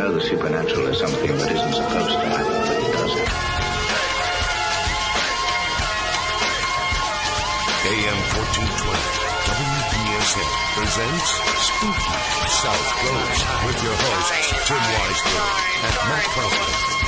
know the supernatural is something that isn't supposed to happen, but it does happen. AM 1420, WBSM presents Spooky South Coast with your hosts, Tim Weisberg and Matt Crawford.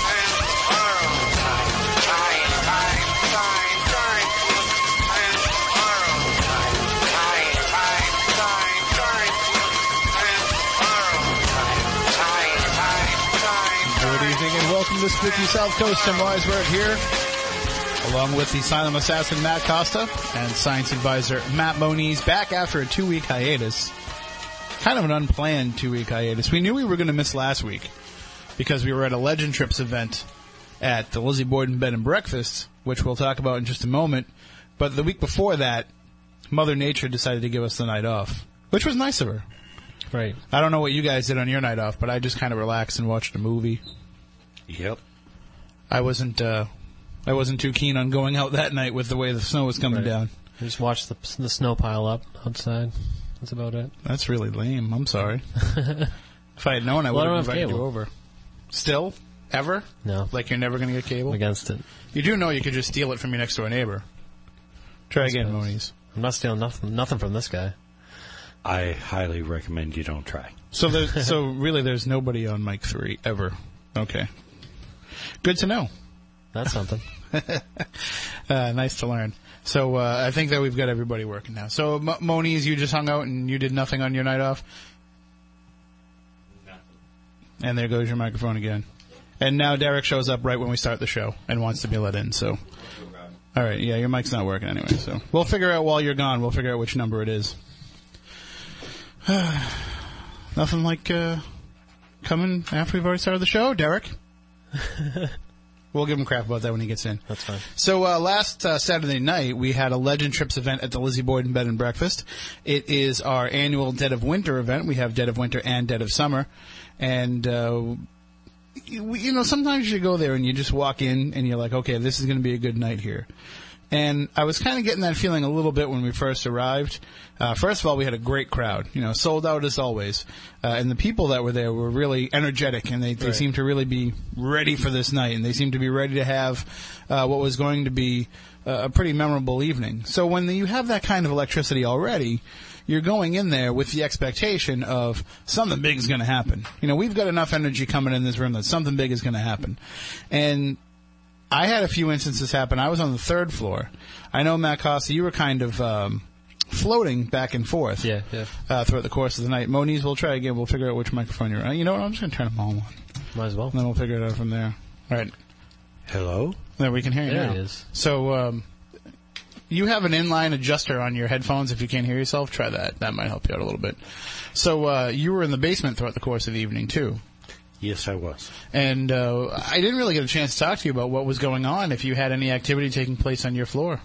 To Spooky South Coast. Tim Weisberg here, along with the silent assassin Matt Costa and science advisor Matt Moniz, back after a two-week hiatus. Kind of an unplanned two-week hiatus. We knew we were going to miss last week because we were at a Legend Trips event at the Lizzie Borden Bed and Breakfast, which we'll talk about in just a moment. But the week before that, Mother Nature decided to give us the night off, which was nice of her. Right. I don't know what you guys did on your night off, but I just kind of relaxed and watched a movie. Yep. I wasn't uh, I wasn't too keen on going out that night with the way the snow was coming Right. down. I just watched the, the snow pile up outside. That's about it. That's really lame. I'm sorry. if I had known, I Well, would I have don't have invited you cable. over. Still, ever? No. Like you're never going to get cable? I'm against it. You do know you could just steal it from your next door neighbor. Try again, suppose. Moniz. I'm not stealing nothing, nothing from this guy. I highly recommend you don't try. So, there, so really, there's nobody on mic three ever. Okay. Good to know. That's something. Uh, nice to learn. So uh, I think that we've got everybody working now. So M- Moniz, you just hung out and you did nothing on your night off. Nothing. And there goes your microphone again. And now Derek shows up right when we start the show and wants to be let in. So, all right, yeah, your mic's not working anyway. So we'll figure out while you're gone. We'll figure out which number it is. Nothing like uh, coming after we've already started the show, Derek. we'll give him crap about that when he gets in. That's fine. So uh, last uh, Saturday night, we had a Legend Trips event at the Lizzie Borden Bed and Breakfast. It is our annual Dead of Winter event. We have Dead of Winter and Dead of Summer, and uh, you, you know sometimes you go there and you just walk in and you're like, okay, this is going to be a good night here. And I was kind of getting that feeling a little bit when we first arrived. Uh, first of all, we had a great crowd, you know, sold out as always. Uh, and the people that were there were really energetic and they, they Right. seemed to really be ready for this night and they seemed to be ready to have uh, what was going to be uh, a pretty memorable evening. So when you have that kind of electricity already, you're going in there with the expectation of something big is going to happen. You know, we've got enough energy coming in this room that something big is going to happen. And I had a few instances happen. I was on the third floor. I know, Matt Costa, you were kind of um, floating back and forth Yeah, yeah. uh, throughout the course of the night. Moniz, we'll try again. We'll figure out which microphone you're on. You know what? I'm just going to turn them all on. Might as well. And then we'll figure it out from there. All right. Hello? There, we can hear you There now. it is. So, um, you have an inline adjuster on your headphones. If you can't hear yourself, try that. That might help you out a little bit. So, uh, you were in the basement throughout the course of the evening, too. Yes, I was. And uh, I didn't really get a chance to talk to you about what was going on, if you had any activity taking place on your floor.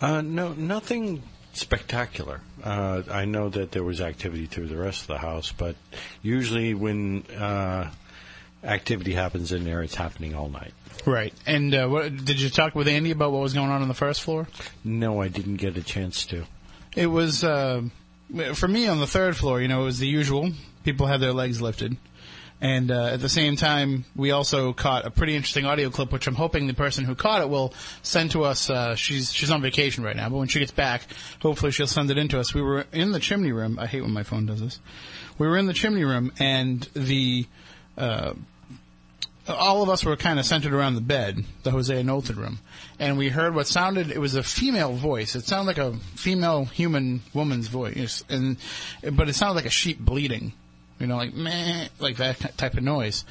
Uh, no, nothing spectacular. Uh, I know that there was activity through the rest of the house, but usually when uh, activity happens in there, it's happening all night. Right. And uh, what, did you talk with Andy about what was going on on the first floor? No, I didn't get a chance to. It was uh, for me on the third floor. You know, it was the usual. People had their legs lifted, and uh, at the same time, we also caught a pretty interesting audio clip, which I'm hoping the person who caught it will send to us. Uh, she's she's on vacation right now, but when she gets back, hopefully she'll send it in to us. We were in the chimney room. I hate when my phone does this. We were in the chimney room, and the uh, all of us were kind of centered around the bed, the Hosea Knowlton room, and we heard what sounded. It was a female voice. It sounded like a female human woman's voice, and but it sounded like a sheep bleating, you know, like meh, like that type of noise.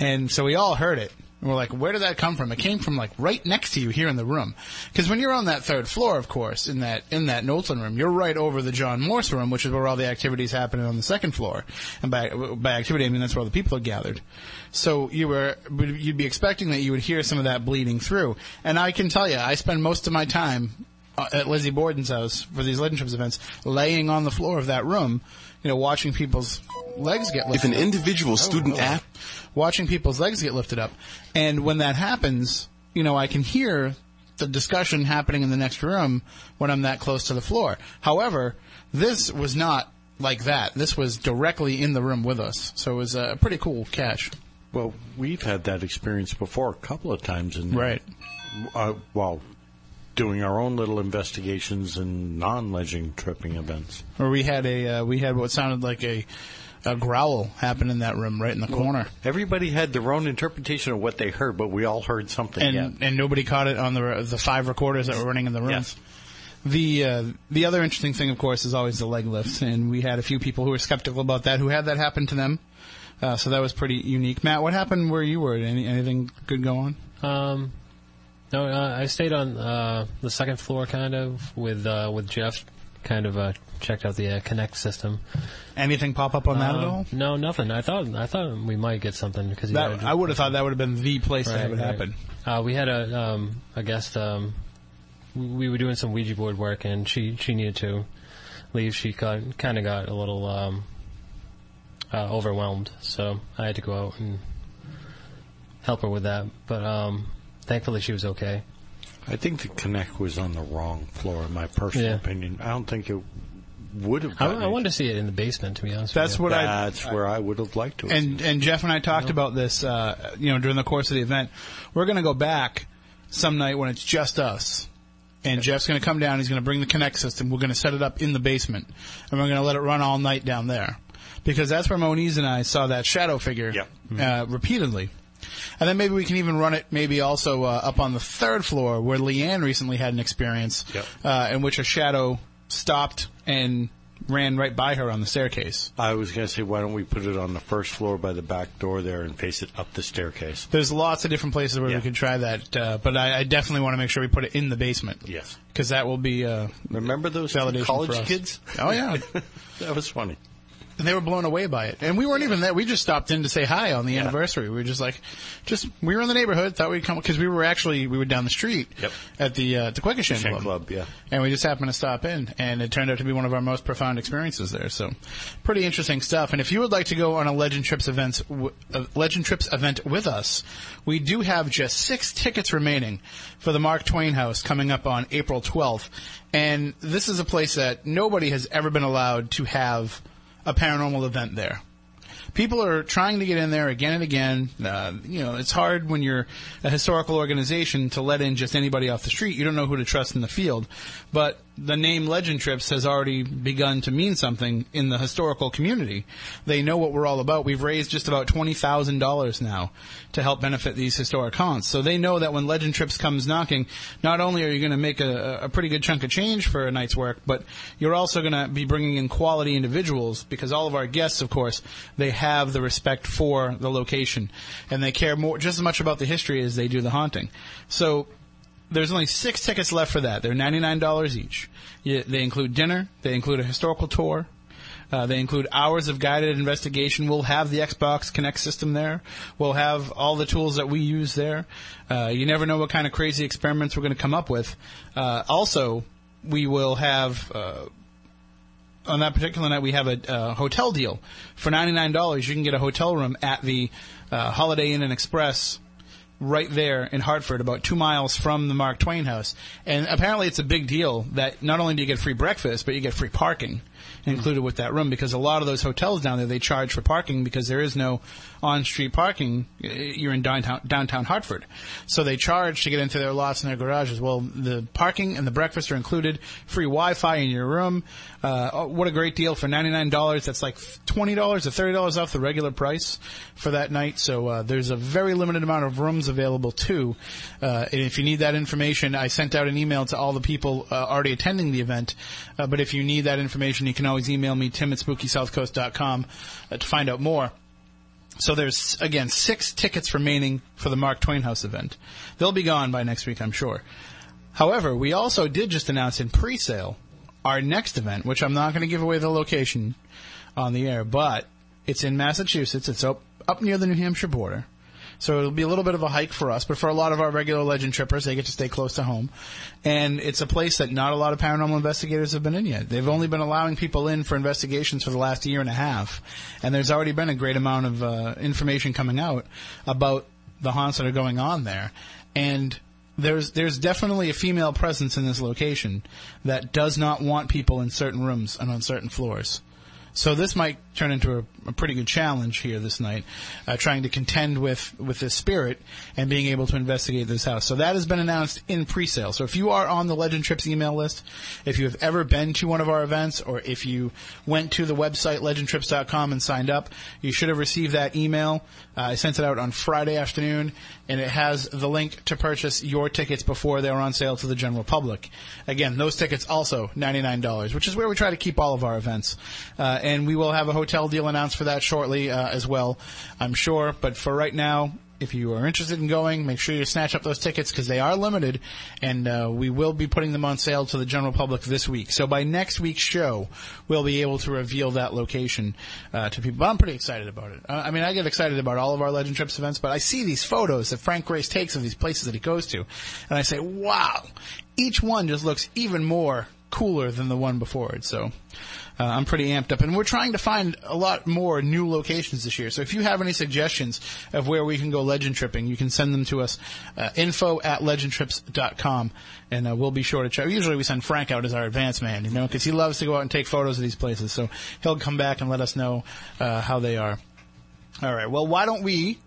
And so we all heard it. And we're like, where did that come from? It came from like right next to you here in the room. Because when you're on that third floor, of course, in that in that Knowlton room, you're right over the John Morse room, which is where all the activities happening on the second floor. And by by activity, I mean that's where all the people are gathered. So you were you'd be expecting that you would hear some of that bleeding through. And I can tell you, I spend most of my time uh, at Lizzie Borden's house for these Legend Trips events, laying on the floor of that room, you know, watching people's legs get lifted If lifted. an individual student hello. act watching people's legs get lifted up. And when that happens, you know, I can hear the discussion happening in the next room when I'm that close to the floor. However, this was not like that. This was directly in the room with us, so it was a pretty cool catch. Well, we've had that experience before a couple of times, in Right. Uh, while doing our own little investigations and non-legend tripping events. Or we had a uh, we had what sounded like a a growl happen in that room right in the corner, Everybody had their own interpretation of what they heard, but we all heard something. and yeah. and nobody caught it on the the five recorders that were running in the room. Yes. The uh, the other interesting thing, of course, is always the leg lifts, and we had a few people who were skeptical about that, who had that happen to them. Uh, so that was pretty unique. Matt, what happened where you were? Any, anything good go on? Um, no, uh, I stayed on uh, the second floor, kind of with uh, with Jeff. Kind of uh, checked out the uh, Kinect system. Anything pop up on that at Um, all? No, nothing. I thought I thought we might get something because That, I would have thought that would have been the place to have it happen. Uh, we had a um, a guest. Um, we- we were doing some Ouija board work, and she she needed to leave. She got kind of got a little um, uh, overwhelmed, so I had to go out and help her with that. But um, thankfully, she was okay. I think the Kinect was on the wrong floor, in my personal Yeah. opinion. I don't think it would have. I, gotten I wanted to see it in the basement, to be honest. That's with you. what I That's where I would have liked to. have and and Jeff and I talked about this, uh, you know, during the course of the event. We're going to go back some night when it's just us, and Jeff's going to come down. He's going to bring the Kinect system. We're going to set it up in the basement, and we're going to let it run all night down there, because that's where Moniz and I saw that shadow figure Yep. uh, repeatedly. And then maybe we can even run it maybe also uh, up on the third floor where Leanne recently had an experience Yep. uh, in which a shadow stopped and ran right by her on the staircase. I was going to say, why don't we put it on the first floor by the back door there and face it up the staircase? There's lots of different places where Yeah. we could try that, uh, but I, I definitely want to make sure we put it in the basement. Yes. because that will be uh, Remember those college kids? Oh yeah, that was funny. And they were blown away by it, and we weren't even there. We just stopped in to say hi on the anniversary. We were just like, just we were in the neighborhood, thought we'd come because we were actually we were down the street Yep. at the uh, the Quequechan Shen Club. Club, yeah. and we just happened to stop in, and it turned out to be one of our most profound experiences there. So, pretty interesting stuff. And if you would like to go on a Legend Trips event, w- uh, Legend Trips event with us, we do have just six tickets remaining for the Mark Twain House coming up on April 12th. And this is a place that nobody has ever been allowed to have a paranormal event there people are trying to get in there again and again. Uh, you know, it's hard when you're a historical organization to let in just anybody off the street. You don't know who to trust in the field. But the name Legend Trips has already begun to mean something in the historical community. They know what we're all about. We've raised just about twenty thousand dollars now to help benefit these historic haunts. So they know that when Legend Trips comes knocking, not only are you going to make a, a pretty good chunk of change for a night's work, but you're also going to be bringing in quality individuals because all of our guests, of course, they have the respect for the location and they care more just as much about the history as they do the haunting. So there's only six tickets left for that. They're ninety nine dollars each. You, they include dinner. They include a historical tour. Uh, they include hours of guided investigation. We'll have the Xbox Kinect system there. We'll have all the tools that we use there. Uh, you never know what kind of crazy experiments we're going to come up with. Uh, also, we will have. Uh, on that particular night, we have a uh, hotel deal for ninety nine dollars. You can get a hotel room at the uh, Holiday Inn and Express right there in Hartford, about two miles from the Mark Twain House. And apparently, it's a big deal that not only do you get free breakfast, but you get free parking included with that room because a lot of those hotels down there they charge for parking because there is no on-street parking. Uh, You're in downtown downtown Hartford, so they charge to get into their lots and their garages. Well, the parking and the breakfast are included. Free Wi-Fi in your room. Uh, oh, what a great deal for ninety nine dollars. That's like twenty dollars or thirty dollars off the regular price for that night. So uh, there's a very limited amount of rooms available too. Uh, and if you need that information, I sent out an email to all the people uh, already attending the event. Uh, but if you need that information, you can always email me tim at spookysouthcoast.com uh, to find out more. So there's again six tickets remaining for the Mark Twain House event. They'll be gone by next week, I'm sure. However, we also did just announce in pre-sale our next event, which I'm not going to give away the location on the air, but it's in Massachusetts. It's up up near the New Hampshire border. So it'll be a little bit of a hike for us, but for a lot of our regular legend trippers, they get to stay close to home. And it's a place that not a lot of paranormal investigators have been in yet. They've only been allowing people in for investigations for the last year and a half. And there's already been a great amount of uh, information coming out about the haunts that are going on there. And there's there's definitely a female presence in this location that does not want people in certain rooms and on certain floors. So this might turn into a, a pretty good challenge here this night, uh, trying to contend with with this spirit and being able to investigate this house. So that has been announced in pre-sale. So if you are on the Legend Trips email list, if you have ever been to one of our events, or if you went to the website legendtrips.com and signed up, you should have received that email. Uh, I sent it out on Friday afternoon, and it has the link to purchase your tickets before they're on sale to the general public. Again, those tickets also $99, which is where we try to keep all of our events. Uh, and we will have a hotel deal announced for that shortly uh, as well, I'm sure. But for right now, if you are interested in going, make sure you snatch up those tickets because they are limited, and uh, we will be putting them on sale to the general public this week. So by next week's show, we'll be able to reveal that location uh, to people. But I'm pretty excited about it. Uh, I mean, I get excited about all of our Legend Trips events, but I see these photos that Frank Grace takes of these places that he goes to, and I say, wow, each one just looks even more cooler than the one before it. So uh, I'm pretty amped up, and we're trying to find a lot more new locations this year. So if you have any suggestions of where we can go legend tripping, you can send them to us. Uh, info at legendtrips.com, and uh, we'll be sure to check. Usually we send Frank out as our advance man, you know, because he loves to go out and take photos of these places. So he'll come back and let us know uh, how they are. All right. Well, why don't we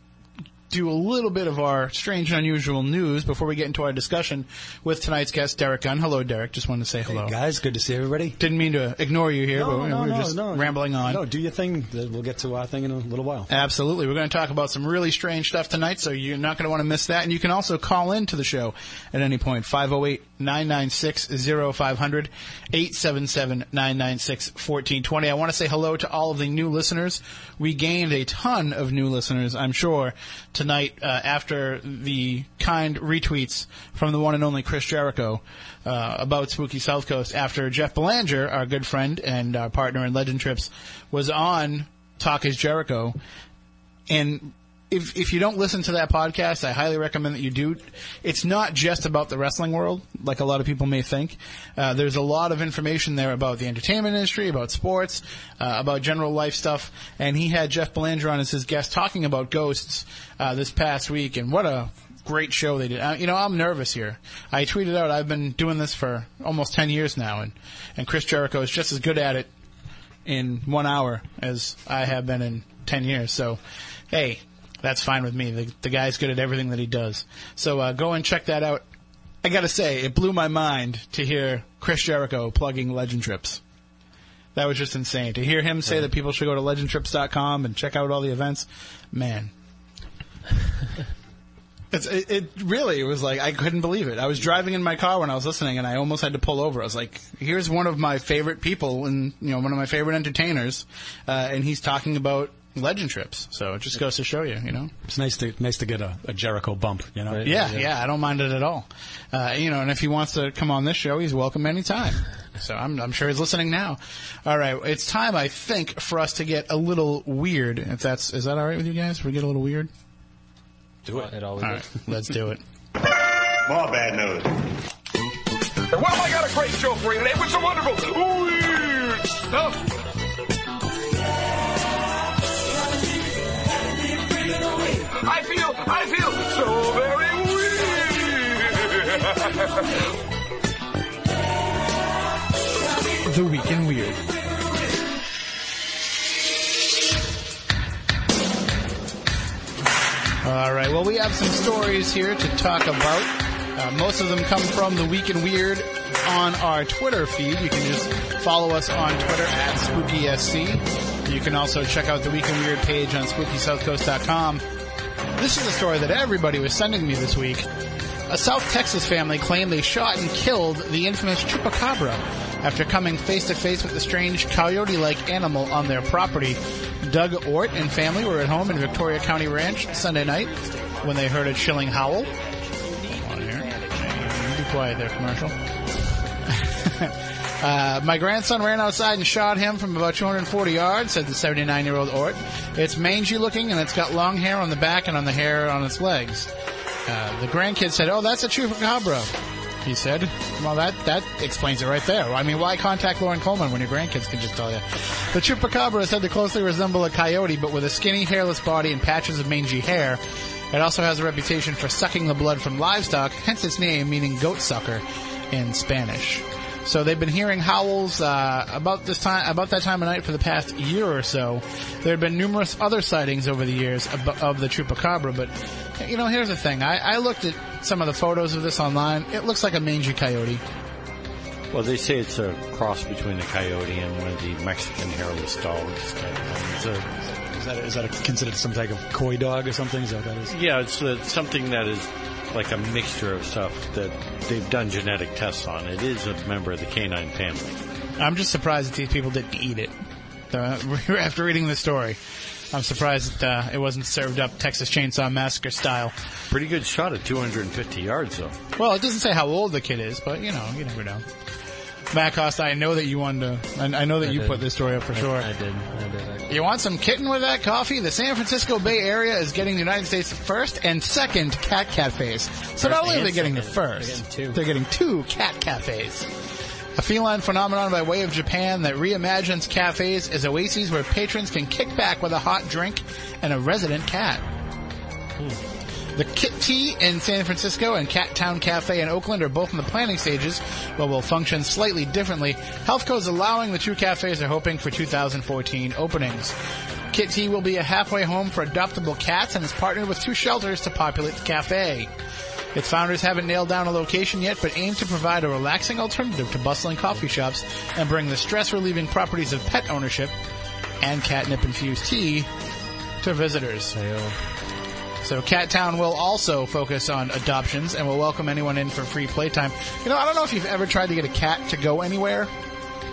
do a little bit of our strange and unusual news before we get into our discussion with tonight's guest, Derek Gunn. Hello, Derek. Just wanted to say hello. Hey guys, good to see everybody. Didn't mean to ignore you here, but we no, were no, just no. rambling on. No, do your thing. We'll get to our thing in a little while. Absolutely. We're going to talk about some really strange stuff tonight, so you're not going to want to miss that. And you can also call in to the show at any point. Oh 508-996-0500, 877-996-1420. I want to say hello to all of the new listeners. We gained a ton of new listeners, I'm sure, tonight uh, after the kind retweets from the one and only Chris Jericho uh, about Spooky South Coast after Jeff Belanger, our good friend and our partner in Legend Trips, was on Talk is Jericho. And if if you don't listen to that podcast, I highly recommend that you do. It's not just about the wrestling world, like a lot of people may think. Uh, there's a lot of information there about the entertainment industry, about sports, uh, about general life stuff. And he had Jeff Belanger on as his guest talking about ghosts uh, this past week, and what a great show they did. Uh, you know, I'm nervous here. I tweeted out I've been doing this for almost 10 years now, and and Chris Jericho is just as good at it in one hour as I have been in 10 years. So, hey, that's fine with me. The, the guy's good at everything that he does. So uh, go and check that out. I gotta say, it blew my mind to hear Chris Jericho plugging Legend Trips. That was just insane. To hear him say that people should go to legendtrips.com and check out all the events, man. It, it really was like I couldn't believe it. I was driving in my car when I was listening, and I almost had to pull over. I was like, "Here's one of my favorite people, and you know, one of my favorite entertainers, uh, and he's talking about legend trips." So it just goes to show you, you know. It's nice to nice to get a, a Jericho bump, you know. Right. Yeah, yeah, I don't mind it at all. Uh, you know, and if he wants to come on this show, he's welcome anytime. So I'm, I'm sure he's listening now. All right, it's time I think for us to get a little weird. If that's is that all right with you guys? If we get a little weird. Do it. It always All let's do it. More bad news. Well, I got a great show for you today with some wonderful weird stuff. I feel, I feel so very weird. The Week in Weird. All right. Well, we have some stories here to talk about. Uh, most of them come from the Week in Weird on our Twitter feed. You can just follow us on Twitter at SpookySC. You can also check out the Week in Weird page on SpookySouthCoast.com. This is a story that everybody was sending me this week. A South Texas family claimed they shot and killed the infamous chupacabra after coming face to face with the strange coyote-like animal on their property. Doug Ort and family were at home in Victoria County Ranch Sunday night when they heard a chilling howl. Be quiet there, commercial. Uh, my grandson ran outside and shot him from about 240 yards, said the 79 year old Ort. It's mangy looking and it's got long hair on the back and on the hair on its legs. Uh, the grandkid said, Oh, that's a chupacabra. He said, Well, that, that explains it right there. I mean, why contact Loren Coleman when your grandkids can just tell you? The chupacabra is said to closely resemble a coyote, but with a skinny, hairless body and patches of mangy hair. It also has a reputation for sucking the blood from livestock, hence its name, meaning goat sucker in Spanish. So they've been hearing howls uh, about this time, about that time of night for the past year or so. There have been numerous other sightings over the years of, of the chupacabra, but you know, here's the thing. I, I looked at some of the photos of this online. It looks like a mangy coyote. Well, they say it's a cross between a coyote and one of the Mexican hairless dogs. Type Is, that- is that, is that considered some type of coy dog or something? Is that what that is? Yeah, it's uh, something that is like a mixture of stuff that they've done genetic tests on. It is a member of the canine family. I'm just surprised that these people didn't eat it. Uh, after reading the story, I'm surprised that uh, it wasn't served up Texas Chainsaw Massacre style. Pretty good shot at 250 yards, though. Well, it doesn't say how old the kid is, but you know, you never know. Matt Costa, I know that you wanted to. I, I know that I you did. put this story up for sure. I did. I did. I- You want some kitten with that coffee? The San Francisco Bay Area is getting the United States' first and second cat cafes. So not only are they getting the first, They're getting two. they're getting two cat cafes. A feline phenomenon by way of Japan that reimagines cafes as oases where patrons can kick back with a hot drink and a resident cat. Hmm. The Kit Tea in San Francisco and Cat Town Cafe in Oakland are both in the planning stages, but will function slightly differently. Healthco is allowing the two cafes are hoping for 2014 openings. Kit Tea will be a halfway home for adoptable cats and is partnered with two shelters to populate the cafe. Its founders haven't nailed down a location yet, but aim to provide a relaxing alternative to bustling coffee shops and bring the stress-relieving properties of pet ownership and catnip-infused tea to visitors. So Cat Town will also focus on adoptions and will welcome anyone in for free playtime. You know, I don't know if you've ever tried to get a cat to go anywhere,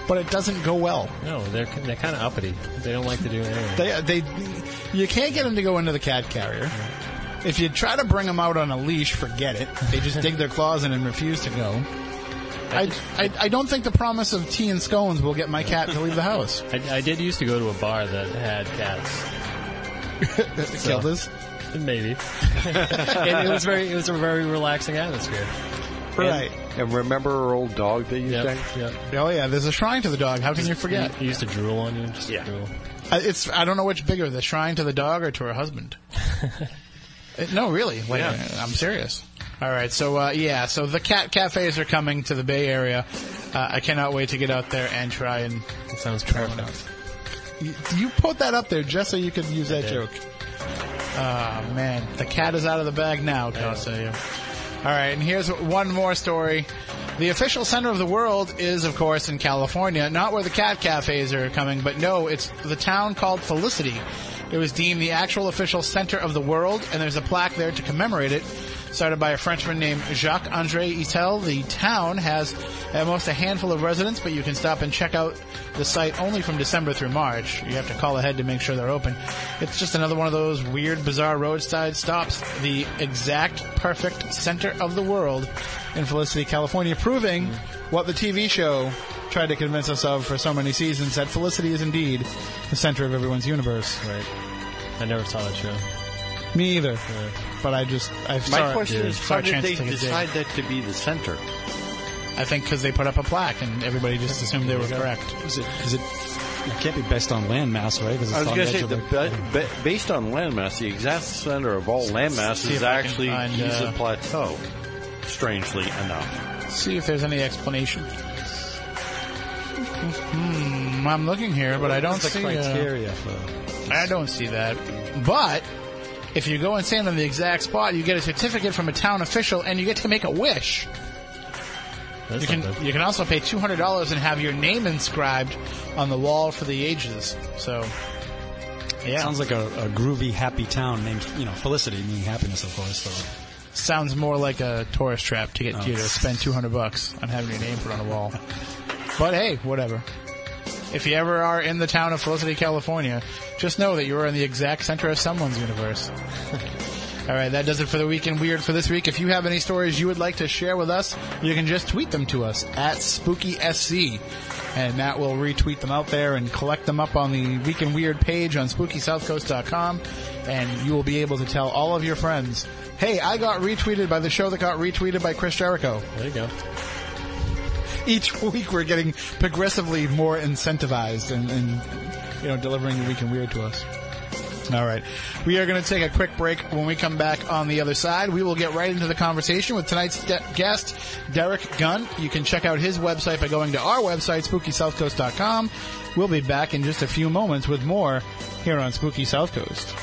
but it doesn't go well. No, they're they're kind of uppity. They don't like to do anything. They, uh, they, you can't get them to go into the cat carrier. If you try to bring them out on a leash, forget it. They just dig their claws in and refuse to go. I, I, I don't think the promise of tea and scones will get my cat to leave the house. I, I did used to go to a bar that had cats. Killed us. Maybe. and it was very it was a very relaxing atmosphere. Right. And remember our old dog that you Yep. sang? Yep. Oh yeah, there's a shrine to the dog. How can you forget? He used to drool on you. Just Yeah. drool. Uh, It's I don't know which bigger, the shrine to the dog or to her husband. Uh, no, really. Like, Yeah. I'm serious. All right, so uh, yeah, so the cat cafes are coming to the Bay Area. Uh, I cannot wait to get out there and try and. It sounds Try one perfect. out. You, you put that up there just so you could use that did. joke. Oh man, the cat is out of the bag now, Costa. All right, and here's one more story. The official center of the world is, of course, in California, not where the cat cafes are coming, but no, it's the town called Felicity. It was deemed the actual official center of the world, and there's a plaque there to commemorate it. Started by a Frenchman named Jacques Andre Istel, the town has at most a handful of residents, but you can stop and check out the site only from December through March. You have to call ahead to make sure they're open. It's just another one of those weird, bizarre roadside stops. The exact perfect center of the world in Felicity, California, proving what the TV show tried to convince us of for so many seasons that Felicity is indeed the center of everyone's universe. Right. I never saw that show. Me either. But I just, I My saw, question it, is, saw how did they to dig. decide that to be the center? I think because they put up a plaque and everybody just assumed they were correct. Is it? Is it? It can't be based on landmass, right? 'Cause it's I was on going the to say, the, the- ba- ba- based on landmass, the exact center of all landmass See is if actually find, Giza uh, Plateau, strangely enough. See if there's any explanation. Hmm, I'm looking here, but I don't What's the see. Uh, criteria for. I don't see that. But if you go and stand on the exact spot, you get a certificate from a town official, and you get to make a wish. That's You can something. you can also pay two hundred dollars and have your name inscribed on the wall for the ages. So, yeah, Sounds like a, a groovy, happy town named, you know, Felicity, meaning happiness, of course. So. sounds more like a tourist trap to get you to oh. spend 200 bucks on having your name put on a wall. But hey, whatever. If you ever are in the town of Felicity, California, just know that you are in the exact center of someone's universe. All right, that does it for the Week in Weird for this week. If you have any stories you would like to share with us, you can just tweet them to us at SpookySC. And Matt will retweet them out there and collect them up on the Week in Weird page on SpookySouthCoast.com. And you will be able to tell all of your friends, hey, I got retweeted by the show that got retweeted by Chris Jericho. There you go. Each week we're getting progressively more incentivized and, and you know, delivering the Week in Weird to us. All right. We are going to take a quick break. When we come back on the other side, we will get right into the conversation with tonight's de- guest, Derek Gunn. You can check out his website by going to our website, SpookySouthCoast.com. We'll be back in just a few moments with more here on Spooky South Coast.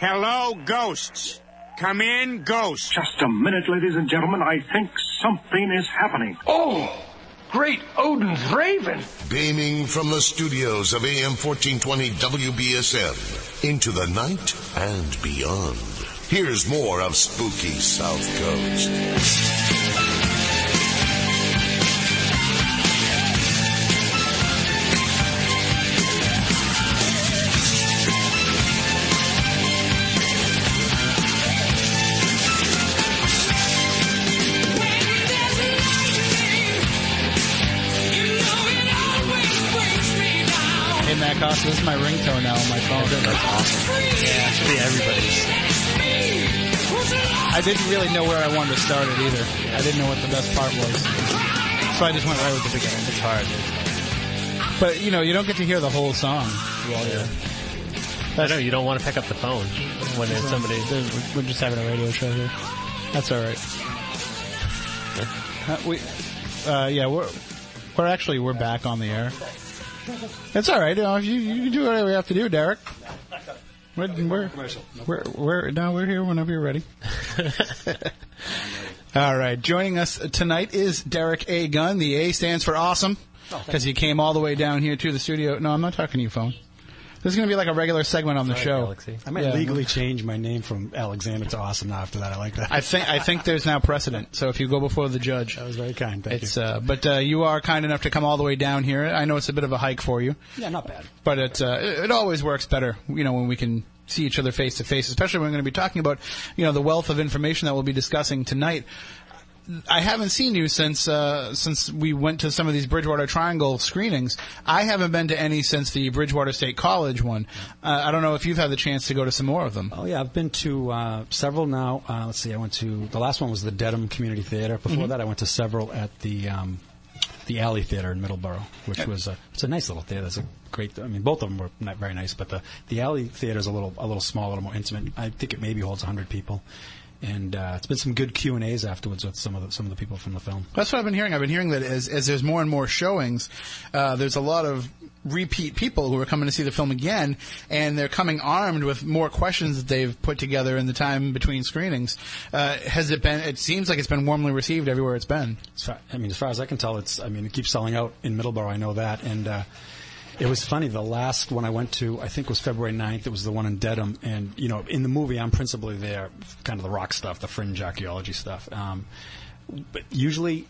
Hello, ghosts. Come in, ghosts. Just a minute, ladies and gentlemen. I think something is happening. Oh, great Odin's Raven. Beaming from the studios of AM 1420 WBSM into the night and beyond. Here's more of Spooky South Coast. My ringtone now on my phone. That's awesome. Yeah, it should be everybody's. I didn't really know where I wanted to start it either. I didn't know what the best part was. So I just went right with the beginning. It's hard. But, you know, you don't get to hear the whole song while you're... I know you don't want to pick up the phone when there's somebody. We're just having a radio show here. That's all right. Uh, we, uh, yeah, we're we're actually we're back on the air. It's all right. You, know, you, you can do whatever you have to do, Derek. We're we're we're, we're no, we're here whenever you're ready. all right. Joining us tonight is Derek A. Gunn. The A stands for awesome because he came all the way down here to the studio. No, I'm not talking to you, phone. This is going to be like a regular segment on the show. Galaxy. I might Yeah. legally change my name from Alexander to Awesome now after that. I like that. I think I think there's now precedent. So if you go before the judge, that was very kind. Thank it's you. uh, but uh, you are kind enough to come all the way down here. I know it's a bit of a hike for you, yeah, not bad. but it uh, it, it always works better, you know, when we can see each other face to face, especially when we're going to be talking about, you know, the wealth of information that we'll be discussing tonight. I haven't seen you since uh, since we went to some of these Bridgewater Triangle screenings. I haven't been to any since the Bridgewater State College one. Uh, I don't know if you've had the chance to go to some more of them. Oh yeah, I've been to uh, several now. Uh, let's see, I went to the last one was the Dedham Community Theater. Before Mhm. that, I went to several at the um, the Alley Theater in Middleborough, which was a, it's a nice little theater. It's a great. I mean, both of them were not very nice, but the the Alley Theater is a little a little small, a little more intimate. I think it maybe holds hundred people, and uh, it's been some good Q and A's afterwards with some of the some of the people from the film. That's what I've been hearing. I've been hearing that as, as there's more and more showings, uh, there's a lot of repeat people who are coming to see the film again, and they're coming armed with more questions that they've put together in the time between screenings. Uh, has it been? It seems like it's been warmly received everywhere it's been. I mean, as far as I can tell, it's. I mean, it keeps selling out in Middleborough. I know that, and uh, it was funny. The last one I went to, I think, was February 9th. It was the one in Dedham, and you know, in the movie, I'm principally there, kind of the rock stuff, the fringe archaeology stuff. Um, but usually.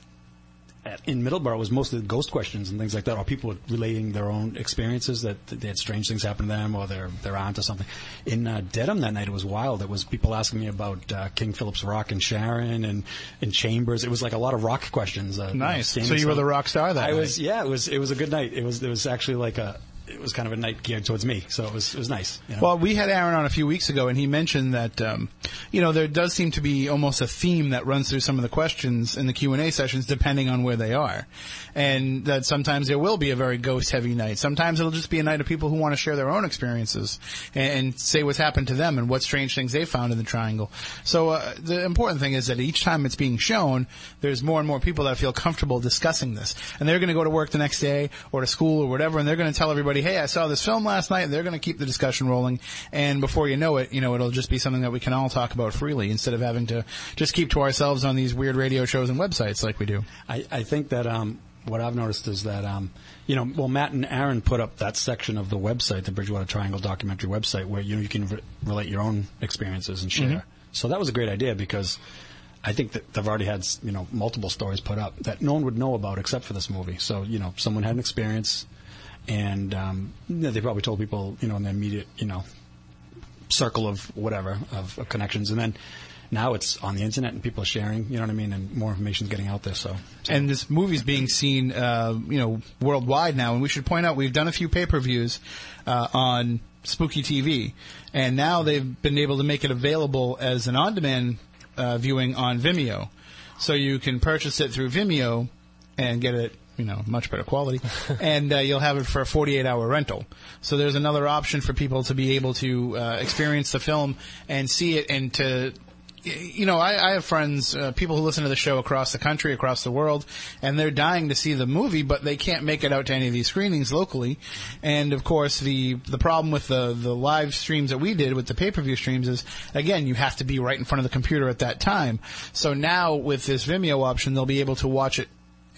At, in Middleborough it was mostly ghost questions and things like that, or people relating their own experiences that, that they had strange things happen to them, or their their aunt or something. In uh, Dedham that night, it was wild. It was people asking me about uh, King Philip's Rock and Sharon and and Chambers. It was like a lot of rock questions. Uh, Nice. standing So you were the rock star that I night. was. Yeah, it was. It was a good night. It was. It was actually like a. It was kind of a night geared towards me, so it was. It was nice. you know. Well, we had Aaron on a few weeks ago, and he mentioned that um, you know there does seem to be almost a theme that runs through some of the questions in the Q and A sessions, depending on where they are, and that sometimes there will be a very ghost-heavy night. Sometimes it'll just be a night of people who want to share their own experiences and, and say what's happened to them and what strange things they found in the triangle. So uh, the important thing is that each time it's being shown, there's more and more people that feel comfortable discussing this, and they're going to go to work the next day or to school or whatever, and they're going to tell everybody, "Hey, I saw this film last night." And they're going to keep the discussion rolling, and before you know it, you know it'll just be something that we can all talk about freely instead of having to just keep to ourselves on these weird radio shows and websites like we do. I, I think that um, what I've noticed is that um, you know, well, Matt and Aaron put up that section of the website, the Bridgewater Triangle documentary website, where you know you can re- relate your own experiences and share. Mhm. So that was a great idea because I think that they've already had you know multiple stories put up that no one would know about except for this movie. So you know, someone had an experience, and um, they probably told people you know in the immediate you know circle of whatever of, of connections, and then. Now it's on the internet and people are sharing, you know what I mean, and more information is getting out there. So, And this movie's being seen, uh, you know, worldwide now. And we should point out we've done a few pay-per-views uh, on Spooky TV, and now they've been able to make it available as an on-demand uh, viewing on Vimeo. So you can purchase it through Vimeo and get it, you know, much better quality, and uh, you'll have it for a 48 hour rental. So there's another option for people to be able to uh, experience the film and see it and to you know, I, I have friends, uh, people who listen to the show across the country, across the world, and they're dying to see the movie, but they can't make it out to any of these screenings locally. And of course, the the problem with the the live streams that we did with the pay per view streams is, again, you have to be right in front of the computer at that time. So now with this Vimeo option, they'll be able to watch it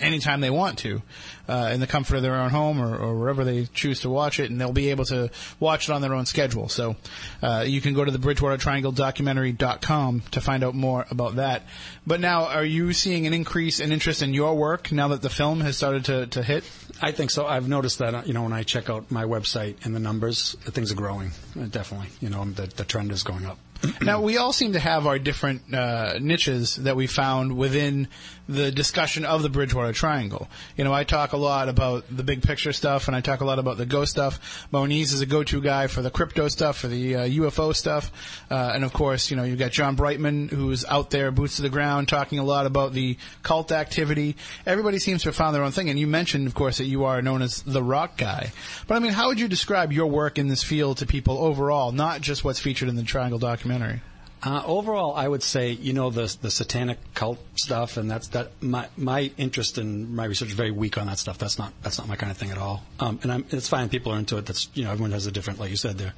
anytime they want to, uh, in the comfort of their own home or, or wherever they choose to watch it, and they'll be able to watch it on their own schedule. So uh, you can go to the Bridgewater Triangle to find out more about that. But now, are you seeing an increase in interest in your work now that the film has started to, to hit? I think so. I've noticed that, uh, you know, when I check out my website and the numbers, things are growing. Uh, definitely. You know, the, the trend is going up. now we all seem to have our different uh, niches that we found within the discussion of the Bridgewater Triangle. You know, I talk a lot about the big picture stuff, and I talk a lot about the ghost stuff. Moniz is a go-to guy for the crypto stuff, for the uh, UFO stuff, uh, and of course, you know, you've got John Brightman, who's out there, boots to the ground, talking a lot about the cult activity. Everybody seems to have found their own thing, and you mentioned, of course, that you are known as the rock guy. But I mean, how would you describe your work in this field to people overall, not just what's featured in the Triangle documentary? Uh, overall, I would say you know the the satanic cult stuff, and that's that. My my interest in my research is very weak on that stuff. That's not that's not my kind of thing at all. Um, and I'm, it's fine. People are into it. That's you know everyone has a different, like you said, they're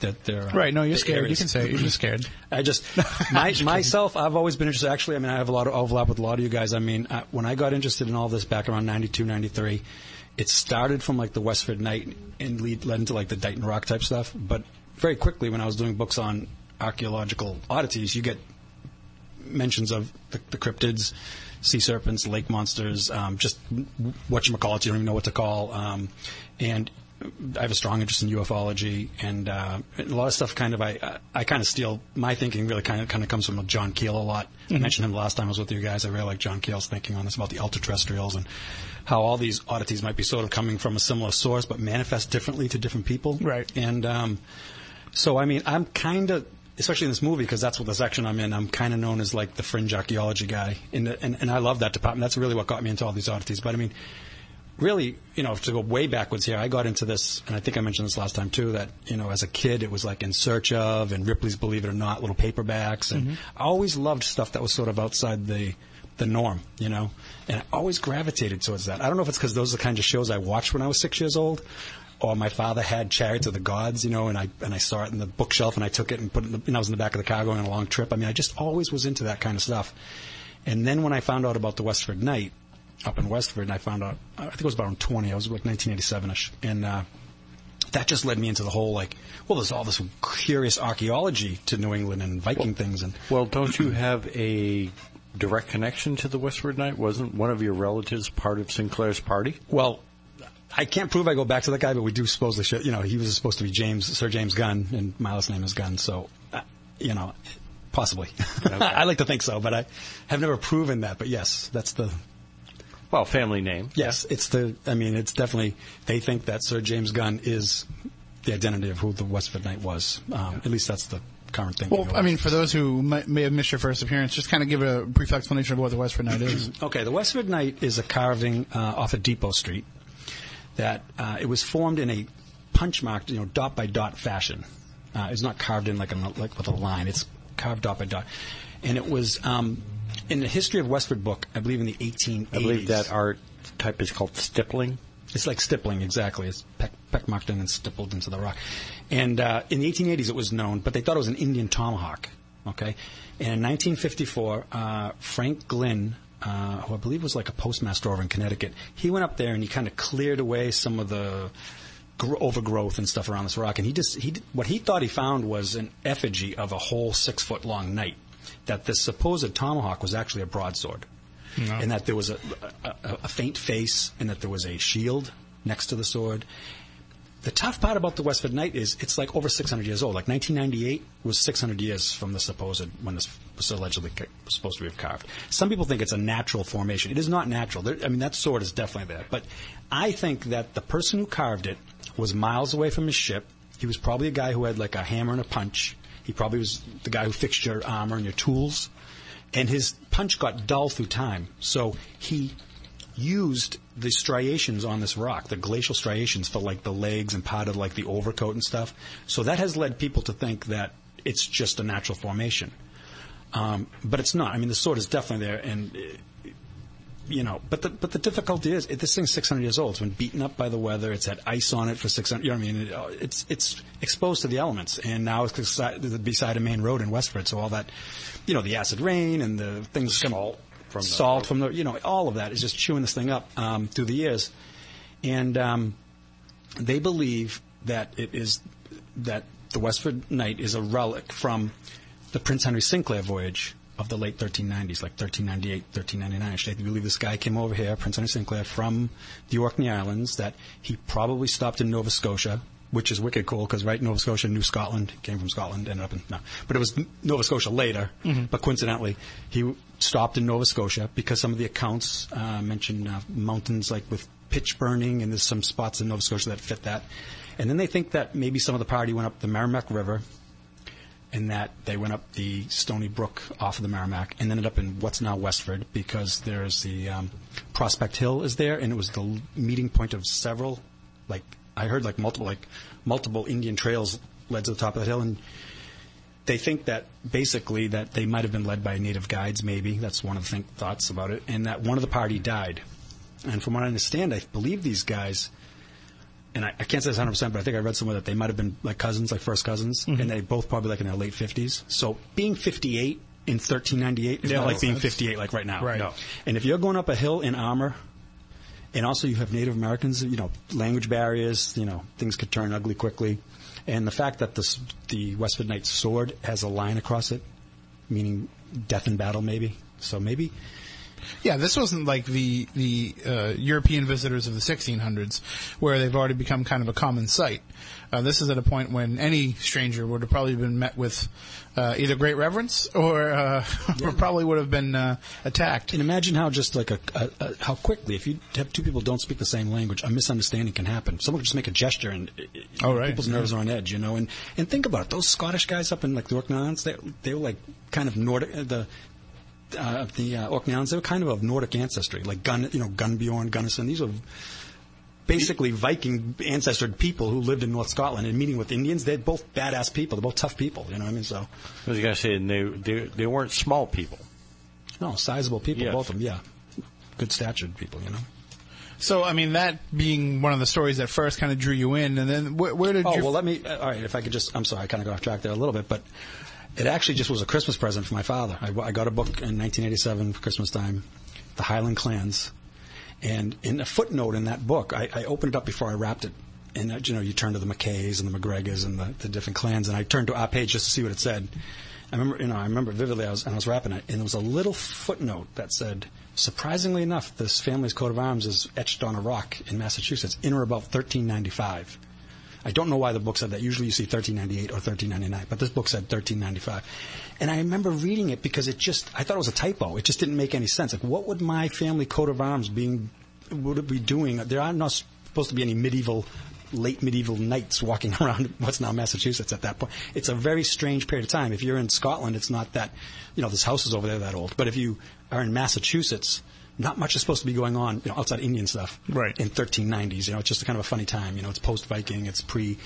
that they're uh, Right, no, you're scared. areas. You can say it. You're just scared. I just my, myself. I've always been interested. Actually, I mean, I have a lot of overlap with a lot of you guys. I mean, I, when I got interested in all this back around 92, 93, it started from like the Westford Knight and lead, led into like the Dighton Rock type stuff. But very quickly, when I was doing books on archaeological oddities, you get mentions of the, the cryptids, sea serpents, lake monsters, um, just what you call it. You don't even know what to call. Um, and I have a strong interest in ufology, and uh, a lot of stuff. Kind of, I I kind of steal my thinking. Really, kind of kind of comes from John Keel a lot. I Mhm. mentioned him last time I was with you guys. I really like John Keel's thinking on this about the ultra-terrestrials and how all these oddities might be sort of coming from a similar source, but manifest differently to different people. Right. And um, so, I mean, I'm kind of, especially in this movie, because that's what the section I'm in. I'm kind of known as like the fringe archaeology guy, and, and and I love that department. That's really what got me into all these oddities. But I mean, really, you know, to go way backwards here, I got into this, and I think I mentioned this last time too. That you know, as a kid, it was like In Search of and Ripley's Believe It or Not, little paperbacks, and Mhm. I always loved stuff that was sort of outside the the norm, you know, and I always gravitated towards that. I don't know if it's because those are the kinds of shows I watched when I was six years old, or my father had Chariots of the Gods, you know, and I and I saw it in the bookshelf and I took it and put it. In the, and I was in the back of the car going on a long trip. I mean, I just always was into that kind of stuff. And then when I found out about the Westford Knight up in Westford, and I found out I think it was about 20. I was like 1987ish, and. Uh, that just led me into the whole like, well, there's all this curious archaeology to New England and Viking things, and Well, don't you have a direct connection to the Westford Knight? Wasn't one of your relatives part of Sinclair's party? Well, I can't prove I go back to that guy, but we do supposedly, should, you know, he was supposed to be James, Sir James Gunn, and my last name is Gunn, so, uh, you know, possibly. I like to think so, but I have never proven that. But yes, that's the. Well, family name. Yes, it's the. I mean, it's definitely. They think that Sir James Gunn is the identity of who the Westford Knight was. Um, At least that's the current thing. Well, I mean, for those who might, may have missed your first appearance, just kind of give a brief explanation of what the Westford Knight is. Okay, the Westford Knight is a carving uh, off of Depot Street that uh, it was formed in a punch marked, you know, dot by dot fashion. Uh, it's not carved in like a, like with a line. It's carved dot by dot, and it was um, in the history of Westford book. I believe in the 1880s. I believe that art type is called stippling. It's like stippling, exactly. It's peck, peck marked in and stippled into the rock. And uh, in the 1880s, it was known, but they thought it was an Indian tomahawk. Okay, and in 1954, uh, Frank Glynn, uh, who I believe was like a postmaster over in Connecticut, he went up there and he kind of cleared away some of the gr- overgrowth and stuff around this rock. And he just he what he thought he found was an effigy of a whole six foot long knight. That this supposed tomahawk was actually a broadsword No. and that there was a, a, a faint face, and that there was a shield next to the sword. The tough part about the Westford Knight is it's like over 600 years old. Like 1998 was 600 years from the supposed when this was allegedly supposed to be carved. Some people think it's a natural formation. It is not natural. There, I mean, that sword is definitely there. But I think that the person who carved it was miles away from his ship. He was probably a guy who had like a hammer and a punch. He probably was the guy who fixed your armor and your tools and his punch got dull through time. So he used the striations on this rock, the glacial striations, for like the legs and part of like the overcoat and stuff. So that has led people to think that it's just a natural formation. Um, but it's not. I mean, the sword is definitely there, and uh, you know. But the but the difficulty is, it, this thing's 600 years old. It's been beaten up by the weather. It's had ice on it for 600. You know what I mean? It, uh, it's it's exposed to the elements, and now it's beside, beside a main road in Westford. So all that, you know, the acid rain and the things salt from the- salt from the you know all of that is just chewing this thing up um, through the years, and um, they believe that it is that the Westford Knight is a relic from the Prince Henry Sinclair voyage of the late 1390s, like 1398, 1399. Actually, They believe this guy came over here, Prince Henry Sinclair, from the Orkney Islands, that he probably stopped in Nova Scotia, which is wicked cool because, right, Nova Scotia, New Scotland, came from Scotland, ended up in, no. But it was Nova Scotia later, but coincidentally, he stopped in Nova Scotia because some of the accounts uh, mention uh, mountains like with pitch burning, and there's some spots in Nova Scotia that fit that. And then they think that maybe some of the party went up the Merrimack River, and that they went up the Stony Brook off of the Merrimack and ended up in what's now Westford because there's the um, Prospect Hill is there, and it was the meeting point of several, like I heard, like multiple, like multiple Indian trails led to the top of the hill, and they think that basically that they might have been led by native guides. Maybe that's one of the think, thoughts about it, and that one of the party died. And from what I understand, I believe these guys and I, I can't say this 100%, but I think I read somewhere that they might have been like cousins, like first cousins, mm-hmm. and they both probably like in their late 50s. So being 58 in 1398 is Yeah, not like being 58 like right now. Right. No. And if you're going up a hill in armor, and also you have Native Americans, you know, language barriers, you know, things could turn ugly quickly. And the fact that this, the Westford Knight's sword has a line across it, meaning death in battle, maybe. So maybe Yeah, this wasn't like the the uh, European visitors of the 1600s, where they've already become kind of a common sight. Uh, this is at a point when any stranger would have probably been met with uh, either great reverence or uh, or probably would have been uh, attacked. And imagine how just like a, a, a how quickly, if you have two people don't speak the same language, a misunderstanding can happen. Someone could just make a gesture, and uh, Oh, right. people's nerves are on edge, you know. And and think about it; those Scottish guys up in like the Orkney Islands, they they were like kind of Nordic. uh, The uh, the uh, Orkney they were kind of of Nordic ancestry, like Gun, you know, Gunbjorn, Gunnison. These were basically Viking ancestored people who lived in North Scotland. And meeting with Indians, they're both badass people. They're both tough people. You know what I mean? So, I was going to say, they, they they weren't small people. no, sizable people, Yes. both of them. Yeah, good statured people. You know. So, I mean, that being one of the stories that first kind of drew you in, and then where, where did Oh you? well, let me. Uh, all right, if I could just. I'm sorry, I kind of got off track there a little bit, but it actually just was a Christmas present for my father. I, I got a book in 1987 for Christmas time, The Highland Clans, and in a footnote in that book, I, I opened it up before I wrapped it. And uh, you know, you turn to the McKays and the McGregors and the, the different clans, and I turned to our page just to see what it said. I remember, you know, I remember vividly. I was and I was wrapping it, and there was a little footnote that said, surprisingly enough, this family's coat of arms is etched on a rock in Massachusetts in or about 1395. I don't know why the book said that. Usually you see 1398 or 1399, but this book said 1395. And I remember reading it because it just, I thought it was a typo. It just didn't make any sense. Like, what would my family coat of arms being, would it be doing? There are not supposed to be any medieval, late medieval knights walking around what's now Massachusetts at that point. It's a very strange period of time. If you're in Scotland, it's not that, you know, this house is over there that old. But if you are in Massachusetts, not much is supposed to be going on, you know, outside Indian stuff. Right. In 1390s, you know, it's just a kind of a funny time. You know, it's post-Viking, it's pre,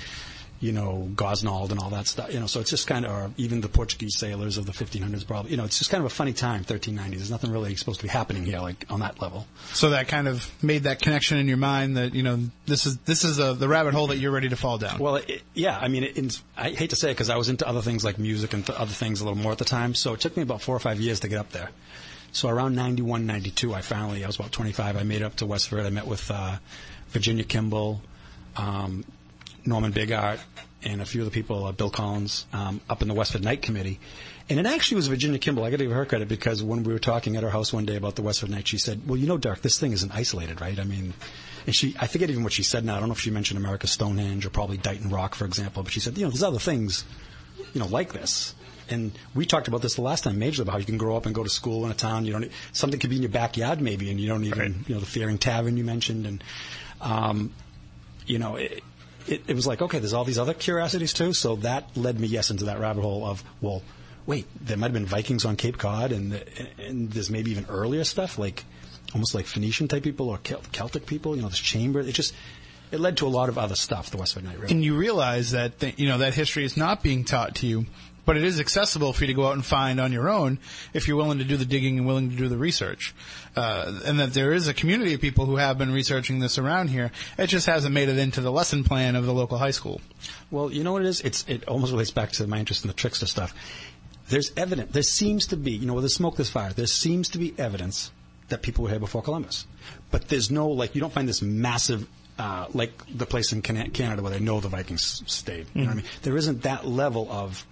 you know, Gosnold and all that stuff. You know, so it's just kind of, or even the Portuguese sailors of the 1500s, probably. You know, it's just kind of a funny time, 1390s. There's nothing really supposed to be happening here, like on that level. so that kind of made that connection in your mind that you know this is this is a, the rabbit hole that you're ready to fall down. Well, it, yeah, I mean, it, it's, I hate to say it because I was into other things like music and th- other things a little more at the time. So it took me about four or five years to get up there. So around 91, 92, I finally, I was about 25, I made it up to Westford. I met with uh, Virginia Kimball, um, Norman Bigart, and a few of the people, uh, Bill Collins, um, up in the Westford Knight Committee. And it actually was Virginia Kimball. I got to give her credit because when we were talking at her house one day about the Westford Knight, she said, "Well, you know, Dirk, this thing isn't isolated, right? I mean." And she, I forget even what she said now. I don't know if she mentioned America's Stonehenge or probably Dighton Rock, for example. But she said, you know, there's other things, you know, like this. And we talked about this the last time, majorly about how you can grow up and go to school in a town. You don't something could be in your backyard maybe, and you don't even, you know, the Fearing Tavern you mentioned, and um, you know, it, it, it was like, okay, there's all these other curiosities too. So that led me, yes, into that rabbit hole of, well, wait, there might have been Vikings on Cape Cod, and and there's maybe even earlier stuff like almost like Phoenician type people or Celtic people. You know, this chamber. It just it led to a lot of other stuff. The Westford Knight River. and you realize that th- you know that history is not being taught to you, but it is accessible for you to go out and find on your own if you're willing to do the digging and willing to do the research, uh, and that there is a community of people who have been researching this around here. It just hasn't made it into the lesson plan of the local high school. Well, you know what it is? It's it almost relates back to my interest in the trickster stuff. There's evidence. There seems to be, you know, with there's smoke, there's fire. There seems to be evidence that people were here before Columbus, but there's no like you don't find this massive. Uh, like the place in Canada where they know the Vikings stayed. You know what I mean? There isn't that level of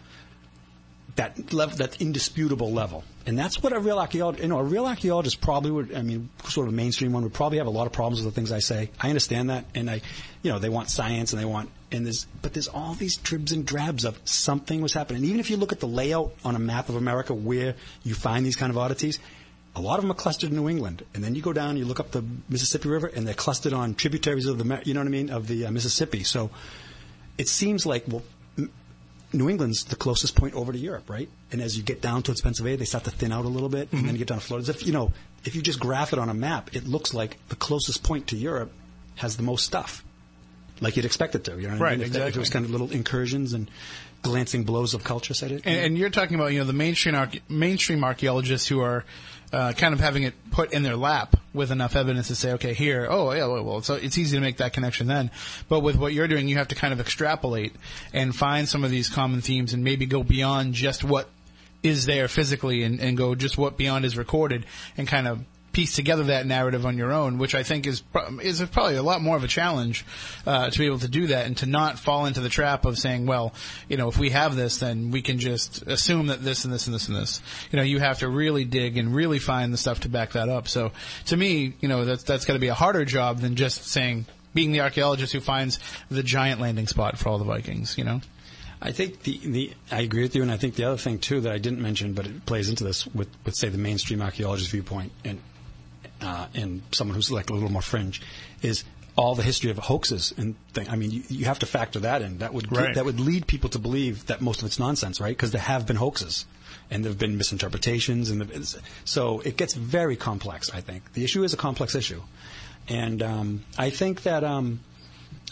that level, that indisputable level. And that's what a real archaeologist, you know, a real archaeologist probably would, I mean, sort of a mainstream one would probably have a lot of problems with the things I say. I understand that. And I, you know, they want science and they want, and there's, but there's all these dribs and drabs of something was happening. And even if you look at the layout on a map of America where you find these kind of oddities, a lot of them are clustered in New England. And then you go down, you look up the Mississippi River, and they're clustered on tributaries of the, you know what I mean, of the uh, Mississippi. So it seems like, well, New England's the closest point over to Europe, right? And as you get down towards Pennsylvania, they start to thin out a little bit, and mm-hmm. then you get down to Florida. As if you know, if you just graph it on a map, it looks like the closest point to Europe has the most stuff, like you'd expect it to. You know what I Right, mean? If, that- if it exactly. was kind of little incursions and glancing blows of culture, said it. And, and you're talking about you know the mainstream arche- mainstream archaeologists who are uh, kind of having it put in their lap with enough evidence to say, okay, here, oh yeah, well, so it's easy to make that connection then. But with what you're doing, you have to kind of extrapolate and find some of these common themes and maybe go beyond just what is there physically and, and go just what beyond is recorded and kind of piece together that narrative on your own, which I think is is probably a lot more of a challenge uh, to be able to do that and to not fall into the trap of saying, well, you know, if we have this, then we can just assume that this and this and this and this. You know, you have to really dig and really find the stuff to back that up. So to me, you know, that's that's got to be a harder job than just saying being the archaeologist who finds the giant landing spot for all the Vikings. You know. I think the, the I agree with you, and I think the other thing too that I didn't mention, but it plays into this with, with say the mainstream archaeologist viewpoint and uh, and someone who's like a little more fringe, is all the history of hoaxes and thing. I mean, you, you have to factor that in. That would Right. that would lead people to believe that most of it's nonsense, right? Because there have been hoaxes. And there have been misinterpretations, and the, so it gets very complex. I think the issue is a complex issue, and um, I think that um,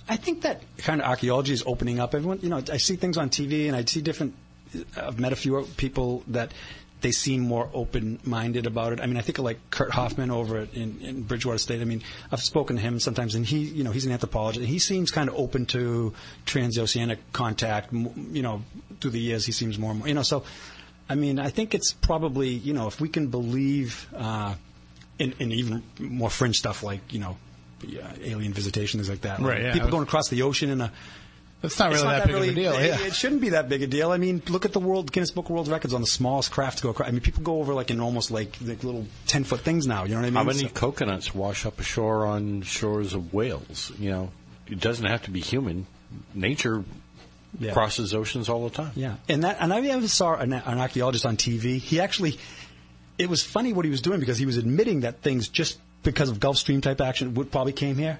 I think that kind of archaeology is opening up. Everyone, you know, I see things on TV, and I see different. I've met a few people that they seem more open-minded about it. I mean, I think of like Kurt Hoffman over at, in, in Bridgewater State. I mean, I've spoken to him sometimes, and he, you know, he's an anthropologist, and he seems kind of open to transoceanic contact. You know, through the years, he seems more and more. You know, so I mean, I think it's probably you know, if we can believe uh, in, in even more fringe stuff like you know. Yeah, alien visitation, things like that. Right, yeah. People going across the ocean in a It's not it's really not that, big of a deal. It, yeah. it shouldn't be that big a deal. I mean, look at the world Guinness Book of World Records on the smallest craft to go across. I mean, people go over like in almost like, like little ten foot things now. You know what I mean? How many So- coconuts wash up ashore on shores of Wales? You know, it doesn't have to be human. Nature Yeah. crosses oceans all the time. Yeah, and that and I ever saw an, an archaeologist on TV. He actually, it was funny what he was doing because he was admitting that things just because of Gulf Stream type action would probably came here.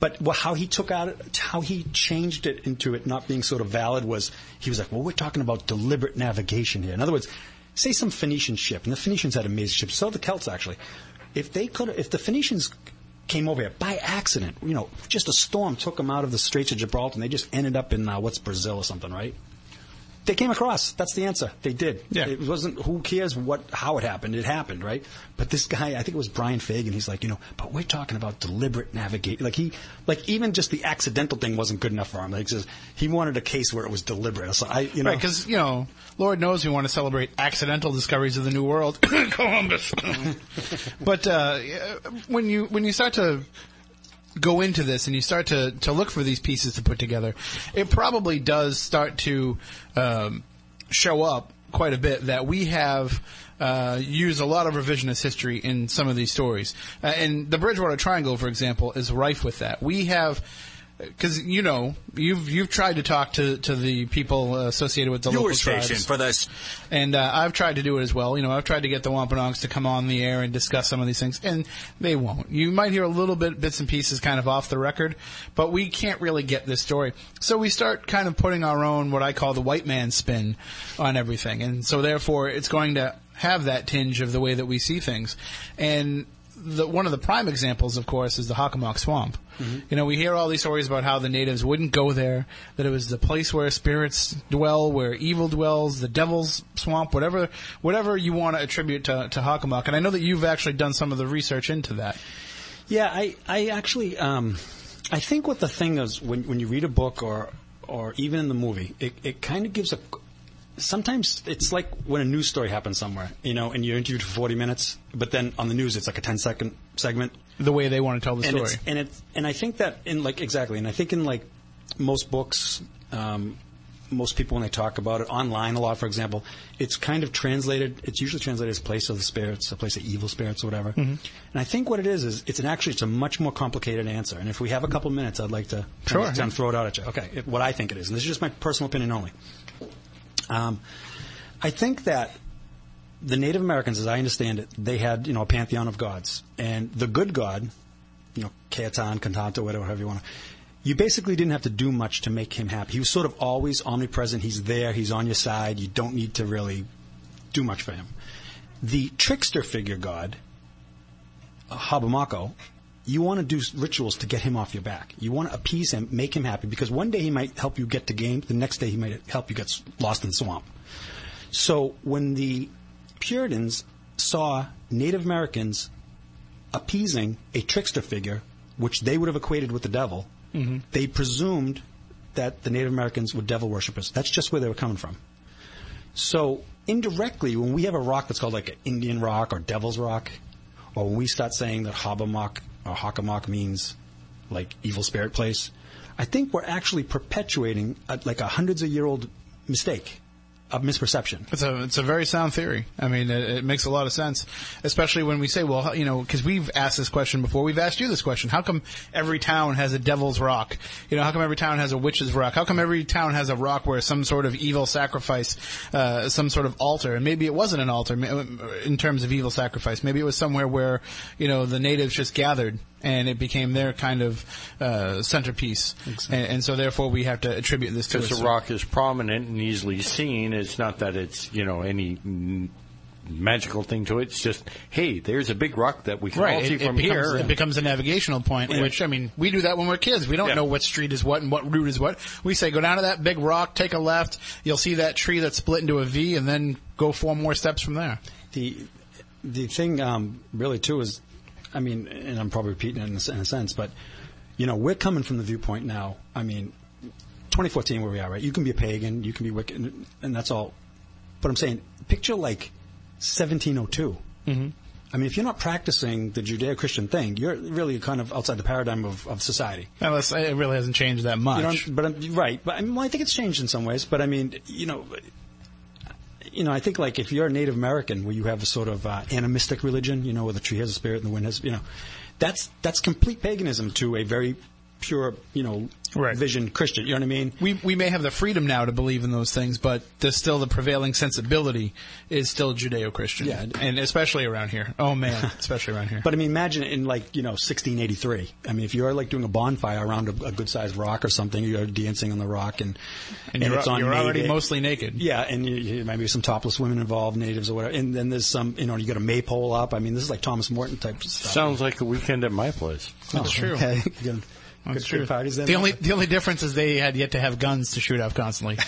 But how he took out it, how he changed it into it not being sort of valid was he was like, well, we're talking about deliberate navigation here. In other words, say some Phoenician ship, and the Phoenicians had amazing ships. So the Celts actually, if they could, if the Phoenicians came over here by accident, you know, just a storm took them out of the Straits of Gibraltar, and they just ended up in uh, what's Brazil or something, right? They came across. That's the answer. They did. Yeah. It wasn't who cares what how it happened. It happened, right? But this guy, I think it was Brian Fagan. He's like, you know, but we're talking about deliberate navigate. Like he, like even just the accidental thing wasn't good enough for him. Like he says he wanted a case where it was deliberate. So I, you know, Right, because you know, Lord knows we want to celebrate accidental discoveries of the New World, Columbus. but uh, when you when you start to go into this and you start to to look for these pieces to put together, it probably does start to um, show up quite a bit that we have. Uh, used a lot of revisionist history in some of these stories, uh, and the Bridgewater Triangle, for example, is rife with that. We have because you know you've you've tried to talk to, to the people associated with the Your local station tribes. for this. and uh, I've tried to do it as well. You know, I've tried to get the Wampanoags to come on the air and discuss some of these things, and they won't. You might hear a little bit bits and pieces kind of off the record, but we can't really get this story. So we start kind of putting our own what I call the white man spin on everything, and so therefore it's going to have that tinge of the way that we see things, and. The, one of the prime examples, of course, is the Hockomock Swamp. You know, we hear all these stories about how the natives wouldn't go there, that it was the place where spirits dwell, where evil dwells, the devil's swamp, whatever, whatever you want to attribute to, to Hockomock. And I know that you've actually done some of the research into that. Yeah, I, I actually, um, I think what the thing is when when you read a book or or even in the movie, it, it kind of gives a. Sometimes it's like when a news story happens somewhere, you know, and you're interviewed for 40 minutes, but then on the news it's like a 10 second segment. The way they want to tell the and story. It's, and it's and I think that in like exactly, and I think in like most books, um, most people when they talk about it online a lot, for example, it's kind of translated. It's usually translated as place of the spirits, a place of evil spirits, or whatever. Mm-hmm. And I think what it is is it's an actually it's a much more complicated answer. And if we have a couple minutes, I'd like to Sure. kind of throw it out at you. Okay, it, what I think it is, and this is just my personal opinion only. Um, I think that the Native Americans, as I understand it, they had you know a pantheon of gods, and the good god, you know, Keatan, Kantanta, whatever, however you want to. You basically didn't have to do much to make him happy. He was sort of always omnipresent. He's there. He's on your side. You don't need to really do much for him. The trickster figure god, Habamako, you want to do rituals to get him off your back. You want to appease him, make him happy, because one day he might help you get to game. The next day he might help you get lost in the swamp. So when the Puritans saw Native Americans appeasing a trickster figure, which they would have equated with the devil, mm-hmm. they presumed that the Native Americans were devil worshippers. That's just where they were coming from. So indirectly, when we have a rock that's called like an Indian rock or Devil's Rock, or when we start saying that Hobbamock or Hockomock means like evil spirit place, I think we're actually perpetuating a, like a hundreds of year old mistake, a misperception. It's a it's a very sound theory. I mean, it, it makes a lot of sense, especially when we say, well, how- you know, because we've asked this question before. We've asked you this question: How come every town has a devil's rock? You know, how come every town has a witch's rock? How come every town has a rock where some sort of evil sacrifice, uh, some sort of altar, and maybe it wasn't an altar in terms of evil sacrifice. Maybe it was somewhere where you know the natives just gathered. And it became their kind of uh, centerpiece, and, and so therefore we have to attribute this to Because the rock is prominent and easily seen. It's not that it's you know any magical thing to it. It's just hey, there's a big rock that we can all Right, see it, from it becomes, here. it becomes a navigational point. Yeah. Which I mean, we do that when we're kids. We don't Yeah. know what street is what and what route is what. We say go down to that big rock, take a left. You'll see that tree that's split into a V, and then go four more steps from there. The the thing um, really too is, I mean, and I'm probably repeating it in a, in a sense, but you know, we're coming from the viewpoint now. I mean, 2014 where we are, right? You can be a pagan, you can be Wiccan, and, and that's all. But I'm saying, picture like 1702. Mm-hmm. I mean, if you're not practicing the Judeo-Christian thing, you're really kind of outside the paradigm of, of society. Unless it really hasn't changed that much. You know, but I'm, right, but I, mean, well, I think it's changed in some ways. But I mean, you know, you know, I think like if you're a Native American, where you have a sort of uh, animistic religion, you know, where the tree has a spirit and the wind has, you know, that's that's complete paganism to a very pure, you know, Right. vision Christian. You know what I mean? we we may have the freedom now to believe in those things, but there's still the prevailing sensibility is still Judeo-Christian, Yeah. and especially around here. Oh man, especially around here. But I mean, imagine in like you know 1683. I mean, if you're like doing a bonfire around a, a good sized rock or something, you're dancing on the rock and and you're, it's on you're already mostly naked. Yeah, and you, you, maybe some topless women involved, natives or whatever. And then there's some, you know, you got a maypole up. I mean, this is like Thomas Morton type stuff. Sounds like a weekend at my place. That's oh, true. Okay. Good, That's good, true. good parties then. The only the only difference is they had yet to have guns to shoot off constantly.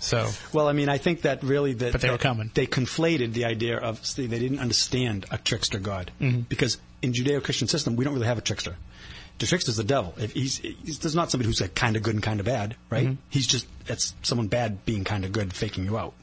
So Well, I mean, I think that really that But they were coming. They conflated the idea of see, they didn't understand a trickster god Mm-hmm. because in Judeo-Christian system we don't really have a trickster. The trickster's the devil. If he's, he's there's not somebody who's like kind of good and kind of bad, right? Mm-hmm. He's just that's someone bad being kind of good, faking you out.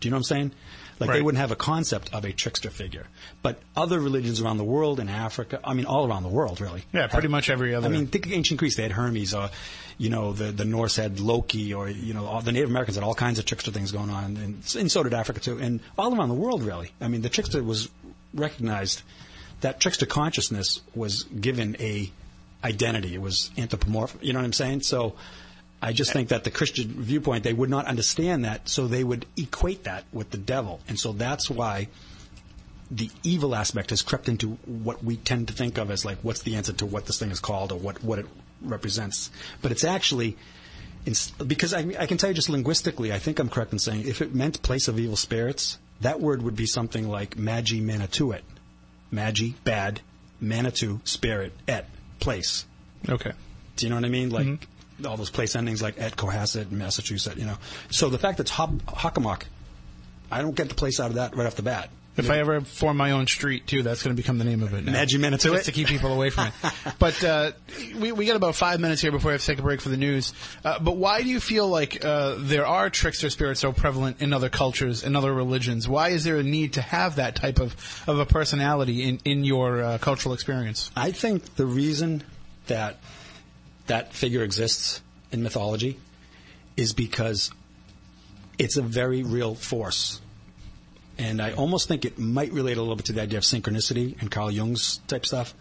Do you know what I'm saying? Like they wouldn't have a concept of a trickster figure, but other religions around the world, in Africa, I mean, all around the world, really. Yeah, pretty much every other- I mean, think of ancient Greece. They had Hermes, or you know, the the Norse had Loki, or you know, all, the Native Americans had all kinds of trickster things going on, and, and so did Africa too, and all around the world, really. I mean, the trickster was recognized. That trickster consciousness was given a identity. It was anthropomorphic. You know what I'm saying? So I just think that the Christian viewpoint, they would not understand that, so they would equate that with the devil. And so that's why the evil aspect has crept into what we tend to think of as like what's the answer to what this thing is called or what, what it represents. But it's actually ins- because I, I can tell you just linguistically, I think I'm correct in saying if it meant place of evil spirits, that word would be something like magi manituit. Magi, bad, manitou, spirit, et, place. Okay. Do you know what I mean? Like mm-hmm. All those place endings like at Cohasset, Massachusetts, you know. So the fact that it's Hop- Hockomock, I don't get the place out of that right off the bat. If I ever form my own street too, that's going to become the name of it. Now. Magi Manitoulin? Just to keep people away from it. but uh, we we got about five minutes here before we have to take a break for the news. Uh, but why do you feel like uh, there are trickster spirits so prevalent in other cultures, in other religions? Why is there a need to have that type of, of a personality in in your uh, cultural experience? I think the reason that that figure exists in mythology is because it's a very real force. And I almost think it might relate a little bit to the idea of synchronicity and Carl Jung's type stuff.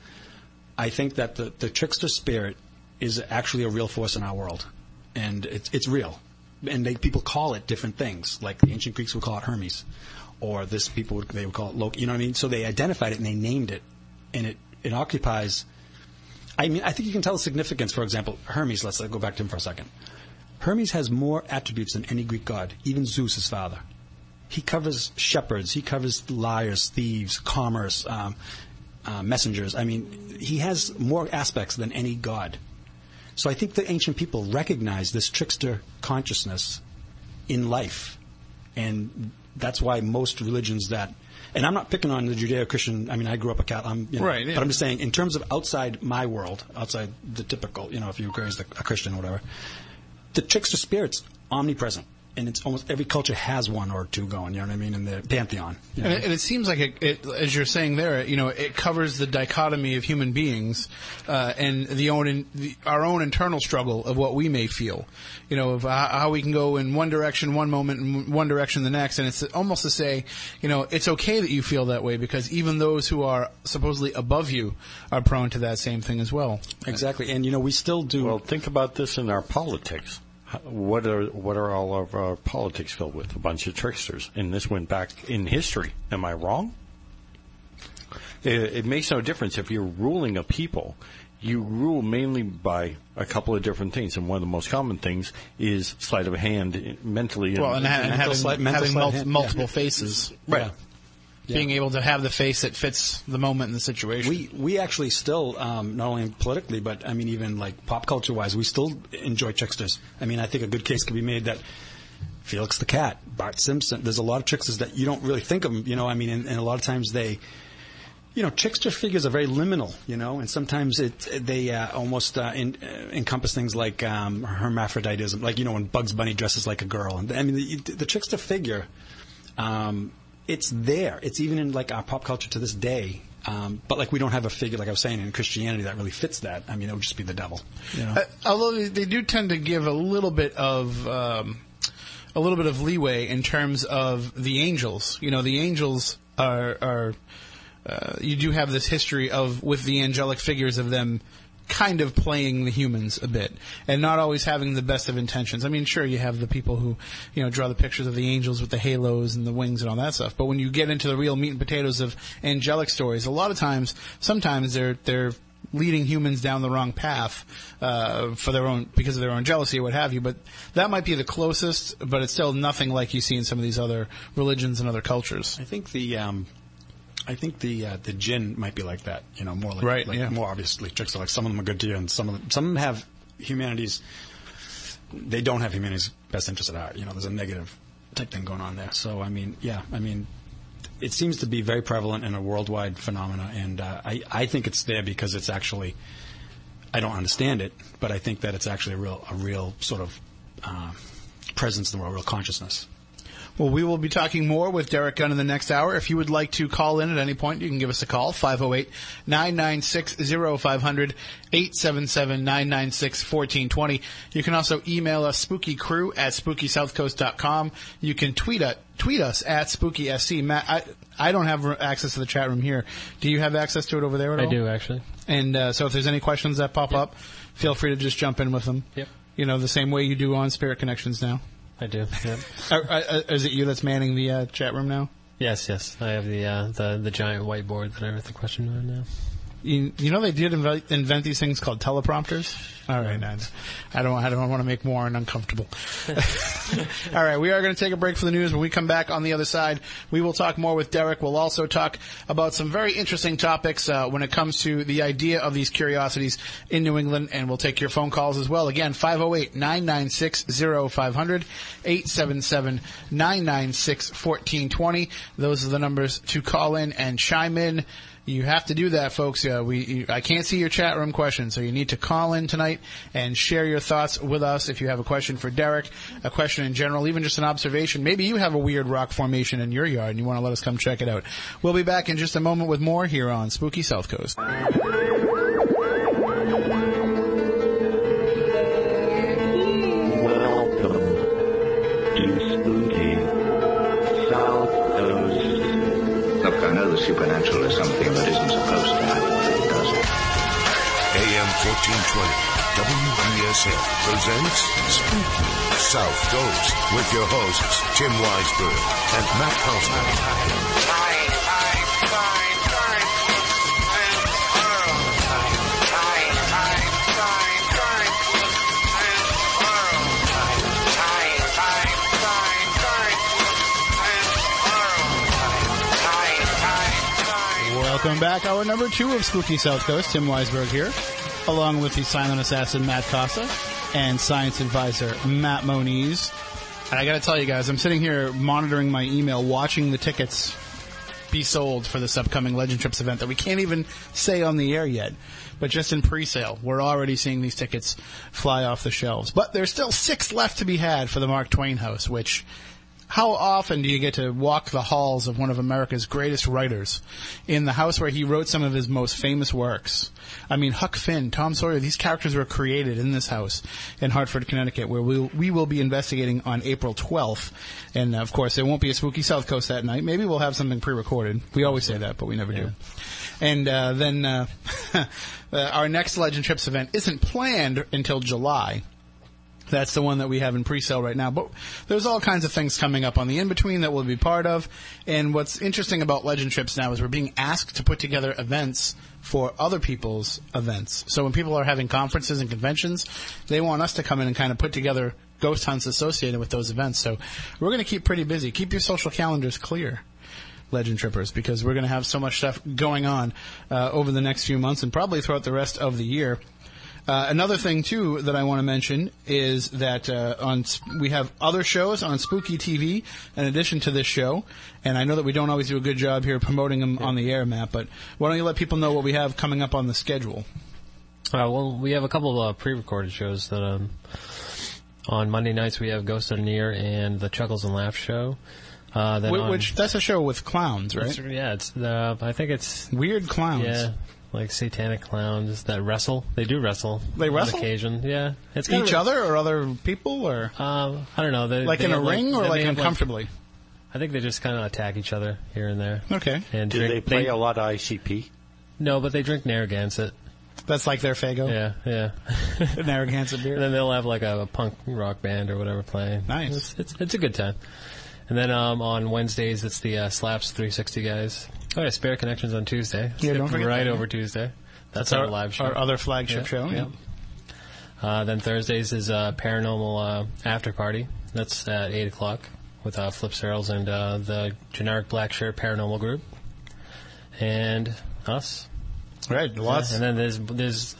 I think that the, the trickster spirit is actually a real force in our world. And it's, it's real. And they, people call it different things. Like the ancient Greeks would call it Hermes. Or this people would, they would call it Loki. You know what I mean? So they identified it and they named it. And it, it occupies I mean, I think you can tell the significance. For example, Hermes. Let's go back to him for a second. Hermes has more attributes than any Greek god, even Zeus, his father. He covers shepherds. He covers liars, thieves, commerce, um, uh, messengers. I mean, he has more aspects than any god. So I think the ancient people recognized this trickster consciousness in life, and that's why most religions that and I'm not picking on the Judeo-Christian. I mean, I grew up a Catholic, I'm, you know, Right, yeah. But I'm just saying, in terms of outside my world, outside the typical, you know, if you were raised a, a Christian or whatever, the trickster spirit's omnipresent, and it's almost every culture has one or two going. You know what I mean? In the pantheon. You know? And it, and it seems like it, it, as you're saying there, you know, it covers the dichotomy of human beings uh, and the own the, our own internal struggle of what we may feel. You know, of how, how we can go in one direction one moment and one direction the next, and it's almost to say, you know, it's okay that you feel that way because even those who are supposedly above you are prone to that same thing as well. Exactly, and you know, we still do. Well, think about this in our politics. What are what are all of our politics filled with? A bunch of tricksters, and this went back in history. Am I wrong? It, it makes no difference if you're ruling a people. You rule mainly by a couple of different things, and one of the most common things is sleight of hand mentally. Well, and, and Mental having, mental having sleight mul- hand, yeah. multiple faces, right. Being able to have the face that fits the moment and the situation. We we actually still um, not only politically, but I mean even like pop culture wise, we still enjoy tricksters. I mean, I think a good case could be made that Felix the Cat, Bart Simpson. There's a lot of tricksters that you don't really think of them. You know, I mean, and, and a lot of times they. You know, trickster figures are very liminal, you know, and sometimes it they uh, almost uh, in, uh, encompass things like um, hermaphroditism, like you know when Bugs Bunny dresses like a girl. And I mean, the, the trickster figure, um, it's there. It's even in like our pop culture to this day. Um, but like we don't have a figure, like I was saying, in Christianity that really fits that. I mean, it would just be the devil. You know? Uh, although they, do tend to give a little bit of um, a little bit of leeway in terms of the angels. You know, the angels are are uh, you do have this history of with the angelic figures of them kind of playing the humans a bit and not always having the best of intentions. I mean, sure, you have the people who, you know, draw the pictures of the angels with the halos and the wings and all that stuff. But when you get into the real meat and potatoes of angelic stories, a lot of times, sometimes they're, they're leading humans down the wrong path, uh, for their own, because of their own jealousy or what have you. But that might be the closest, but it's still nothing like you see in some of these other religions and other cultures. I think the um, I think the uh, the jinn might be like that. You know, more like, Right, like yeah. more obviously trickster. Like some of them are good to you, and some of them some of them have humanity's. They don't have humanity's best interest at heart. You know, there's a negative type thing going on there. So I mean, yeah, I mean, it seems to be very prevalent and a worldwide phenomena, and uh, I I think it's there because it's actually. I don't understand it, but I think that it's actually a real a real sort of uh, presence in the world, real consciousness. Well, we will be talking more with Derek Gunn in the next hour. If you would like to call in at any point, you can give us a call, 508-996-0500, 877-996-1420. You can also email us spookycrew at spookysouthcoast.com. You can tweet at tweet us at spookysc. Matt, I, I don't have access to the chat room here. Do you have access to it over there at I all? do actually. And uh, so if there's any questions that pop up, feel free to just jump in with them. Yep. You know, the same way you do on Spirit Connections now. I do. Are, are, is it you that's manning the uh, chat room now? yes, yes. I have the uh, the the giant whiteboard that I write the question on now. You, you know they did invent, invent these things called teleprompters. All right, I, I don't I don't want to make Warren uncomfortable. All right, we are going to take a break for the news. When we come back on the other side, we will talk more with Derek. We'll also talk about some very interesting topics uh, when it comes to the idea of these curiosities in New England, and we'll take your phone calls as well. Again, 508-996-0500, 877-996-1420. Those are the numbers to call in and chime in. You have to do that, folks. Uh, we, you, I can't see your chat room questions, so you need to call in tonight and share your thoughts with us. If you have a question for Derek, a question in general, even just an observation, maybe you have a weird rock formation in your yard and you want to let us come check it out. We'll be back in just a moment with more here on Spooky South Coast. Supernatural is something that isn't supposed to happen, but it does. AM 1420 WBSM presents Spooky South Coast with your hosts Tim Weisberg and Matt Kaufman. Welcome back. Hour number two of Spooky South Coast. Tim Weisberg here, along with the silent assassin Matt Costa and science advisor Matt Moniz. And I got to tell you guys, I'm sitting here monitoring my email, watching the tickets be sold for this upcoming Legend Trips event that we can't even say on the air yet. But just in pre-sale, we're already seeing these tickets fly off the shelves. But there's still six left to be had for the Mark Twain House, which how often do you get to walk the halls of one of America's greatest writers in the house where he wrote some of his most famous works? I mean, Huck Finn, Tom Sawyer, these characters were created in this house in Hartford, Connecticut, where we, we will be investigating on April 12th. And of course, there won't be a spooky South Coast that night. Maybe we'll have something pre-recorded. We always say that, but we never do. And uh, then uh, our next Legend Trips event isn't planned until July. That's the one that we have in pre-sale right now. But there's all kinds of things coming up on the in-between that we'll be part of. And what's interesting about Legend Trips now is we're being asked to put together events for other people's events. So when people are having conferences and conventions, they want us to come in and kind of put together ghost hunts associated with those events. So we're going to keep pretty busy. Keep your social calendars clear. Legend Trippers because we're going to have so much stuff going on uh, over the next few months and probably throughout the rest of the year. Uh, another thing too that I want to mention is that uh, on we have other shows on Spooky TV in addition to this show, and I know that we don't always do a good job here promoting them on the air, Matt. But why don't you let people know what we have coming up on the schedule? Uh, well, we have a couple of uh, pre-recorded shows that um, on Monday nights we have Ghost on Near and the Chuckles and Laughs show. Uh, then Wh- on- Which that's a show with clowns, right? It's- yeah, it's the I think it's Weird clowns. yeah, like satanic clowns that wrestle. They do wrestle. They wrestle? on occasion. Yeah, it's kind Each of, other or other people or Um, I don't know. They, like they in a have, like- ring or like have, uncomfortably? I think they just kind of attack each other here and there. Okay, And Do drink, they play a lot of ICP? No, but they drink Narragansett. that's like their Fago, Yeah, yeah. Narragansett beer. And then they'll have like a, punk rock band or whatever playing. Nice. It's it's, it's a good time. And then um, on Wednesdays it's the uh, Slaps 360 guys. Oh yeah, Spirit Connections on Tuesday. Yeah, don't forget right that. over Tuesday. That's our, live show. Our other flagship Yeah, show. yeah. Uh, then Thursdays is uh, Paranormal uh, After Party. That's at eight o'clock with uh, Flip Searles and uh, the generic Black Shirt Paranormal Group, and us. Right, lots. Yeah, and then there's there's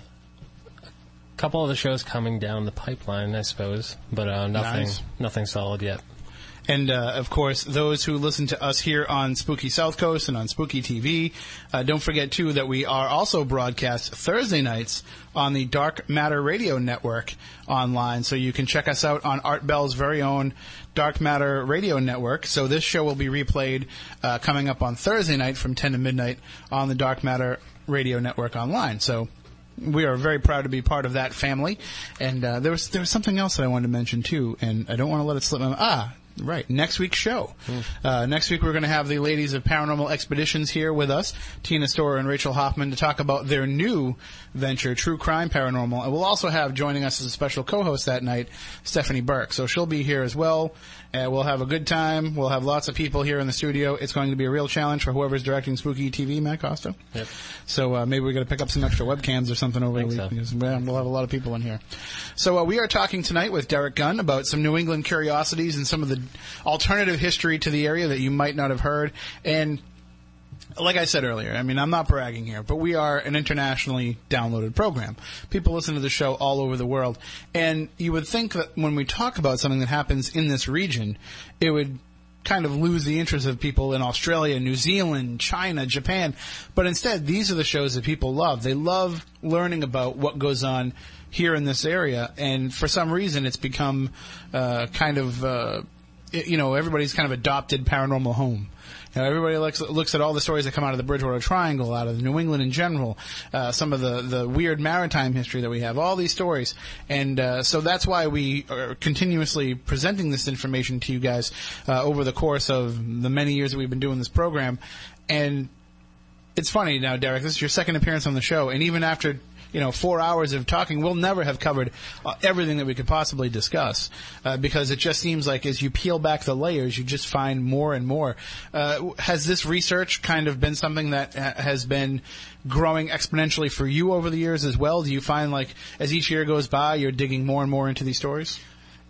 a couple of the shows coming down the pipeline, I suppose, but uh, nothing Nice. nothing solid yet. And uh, of course, those who listen to us here on Spooky South Coast and on Spooky TV, uh, don't forget too that we are also broadcast Thursday nights on the Dark Matter Radio Network online. So you can check us out on Art Bell's very own Dark Matter Radio Network. So this show will be replayed uh, coming up on Thursday night from 10 to midnight on the Dark Matter Radio Network online. So we are very proud to be part of that family. And uh, there was there was something else that I wanted to mention too, and I don't want to let it slip ah. Right. Next week's show. Uh, next week we're going to have the ladies of Paranormal Expeditions here with us, Tina Storer and Rachel Hoffman, to talk about their new venture, True Crime Paranormal. And we'll also have joining us as a special co-host that night, Stephanie Burke. So she'll be here as well. Uh, we'll have a good time. We'll have lots of people here in the studio. It's going to be a real challenge for whoever's directing Spooky TV, Matt Costa. Yep. So uh, maybe we're going to pick up some extra webcams or something over the so. We'll have a lot of people in here. So uh, we are talking tonight with Derek Gunn about some New England curiosities and some of the alternative history to the area that you might not have heard. And like I said earlier, I mean, I'm not bragging here, but we are an internationally downloaded program. People listen to the show all over the world. And you would think that when we talk about something that happens in this region, it would kind of lose the interest of people in Australia, New Zealand, China, Japan. But instead, these are the shows that people love. They love learning about what goes on here in this area. And for some reason, it's become uh, kind of, uh, you know, everybody's kind of adopted paranormal home. Everybody looks looks at all the stories that come out of the Bridgewater Triangle, out of New England in general, uh, some of the the weird maritime history that we have, all these stories, and uh, so that's why we are continuously presenting this information to you guys uh, over the course of the many years that we've been doing this program, and it's funny now, Derek. This is your second appearance on the show, and even after you know four hours of talking, we'll never have covered uh, everything that we could possibly discuss uh, because it just seems like as you peel back the layers, you just find more and more. Uh, has this research kind of been something that uh, has been growing exponentially for you over the years as well? Do you find like as each year goes by, you're digging more and more into these stories?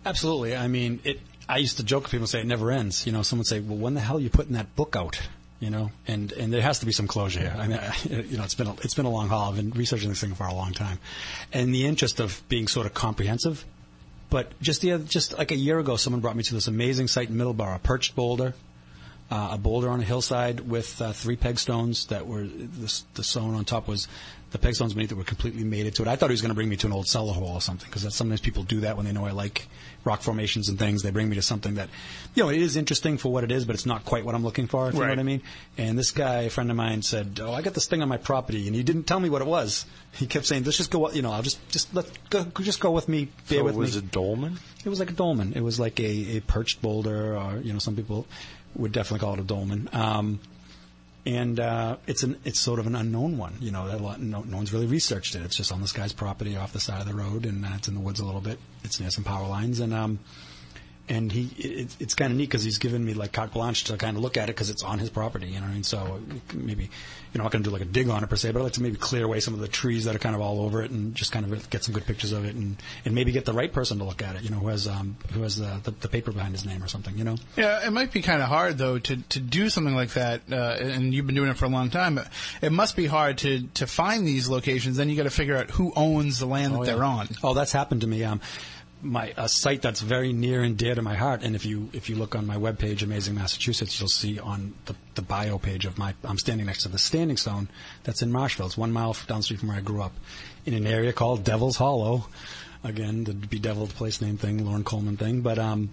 Absolutely. I mean, it. I used to joke with people and say it never ends. You know, someone would say, "Well, when the hell are you putting that book out?" You know, and and there has to be some closure here. I mean, you know, it's been a, it's been a long haul. I've been researching this thing for a long time, and the interest of being sort of comprehensive. But just the other, just like a year ago, someone brought me to this amazing site in Middleborough, a perched boulder, uh, a boulder on a hillside with uh, three peg stones that were the, the sewn on top was the peg stones beneath it were completely mated to it. I thought he was going to bring me to an old cellar hole or something because sometimes people do that when they know I like rock formations and things. They bring me to something that, you know, it is interesting for what it is, but it's not quite what I'm looking for. If you know what I mean? And this guy, a friend of mine, said, "Oh, I got this thing on my property," and he didn't tell me what it was. He kept saying, "Let's just go. You know, I'll just just let go, just go with me. Bear So with was me." it dolmen? It was like a dolmen. It was like a, a perched boulder, or you know, some people would definitely call it a dolmen. Um, and uh, it's an it's sort of an unknown one. You know, lot, no, no one's really researched it. It's just on this guy's property off the side of the road, and uh, it's in the woods a little bit. It's near some power lines, and um, and he it, it's kind of neat because he's given me like carte blanche to kind of look at it because it's on his property. You know what I mean? So maybe you know, I'm not going to do like a dig on it per se, but I'd like to maybe clear away some of the trees that are kind of all over it and just kind of get some good pictures of it and and maybe get the right person to look at it. You know, who has um who has the the, the paper behind his name or something. You know. Yeah, it might be kind of hard though to to do something like that, uh, and you've been doing it for a long time. But it must be hard to to find these locations. Then you got to figure out who owns the land that Oh, they're on. Oh, that's happened to me. Um, my a site that's very near and dear to my heart. And if you if you look on my webpage, Amazing Massachusetts, you'll see on the, the bio page of my I'm standing next to the Standing Stone that's in Marshfield. It's one mile down the street from where I grew up, in an area called Devil's Hollow. Again, the bedeviled place name thing, Loren Coleman thing. But um,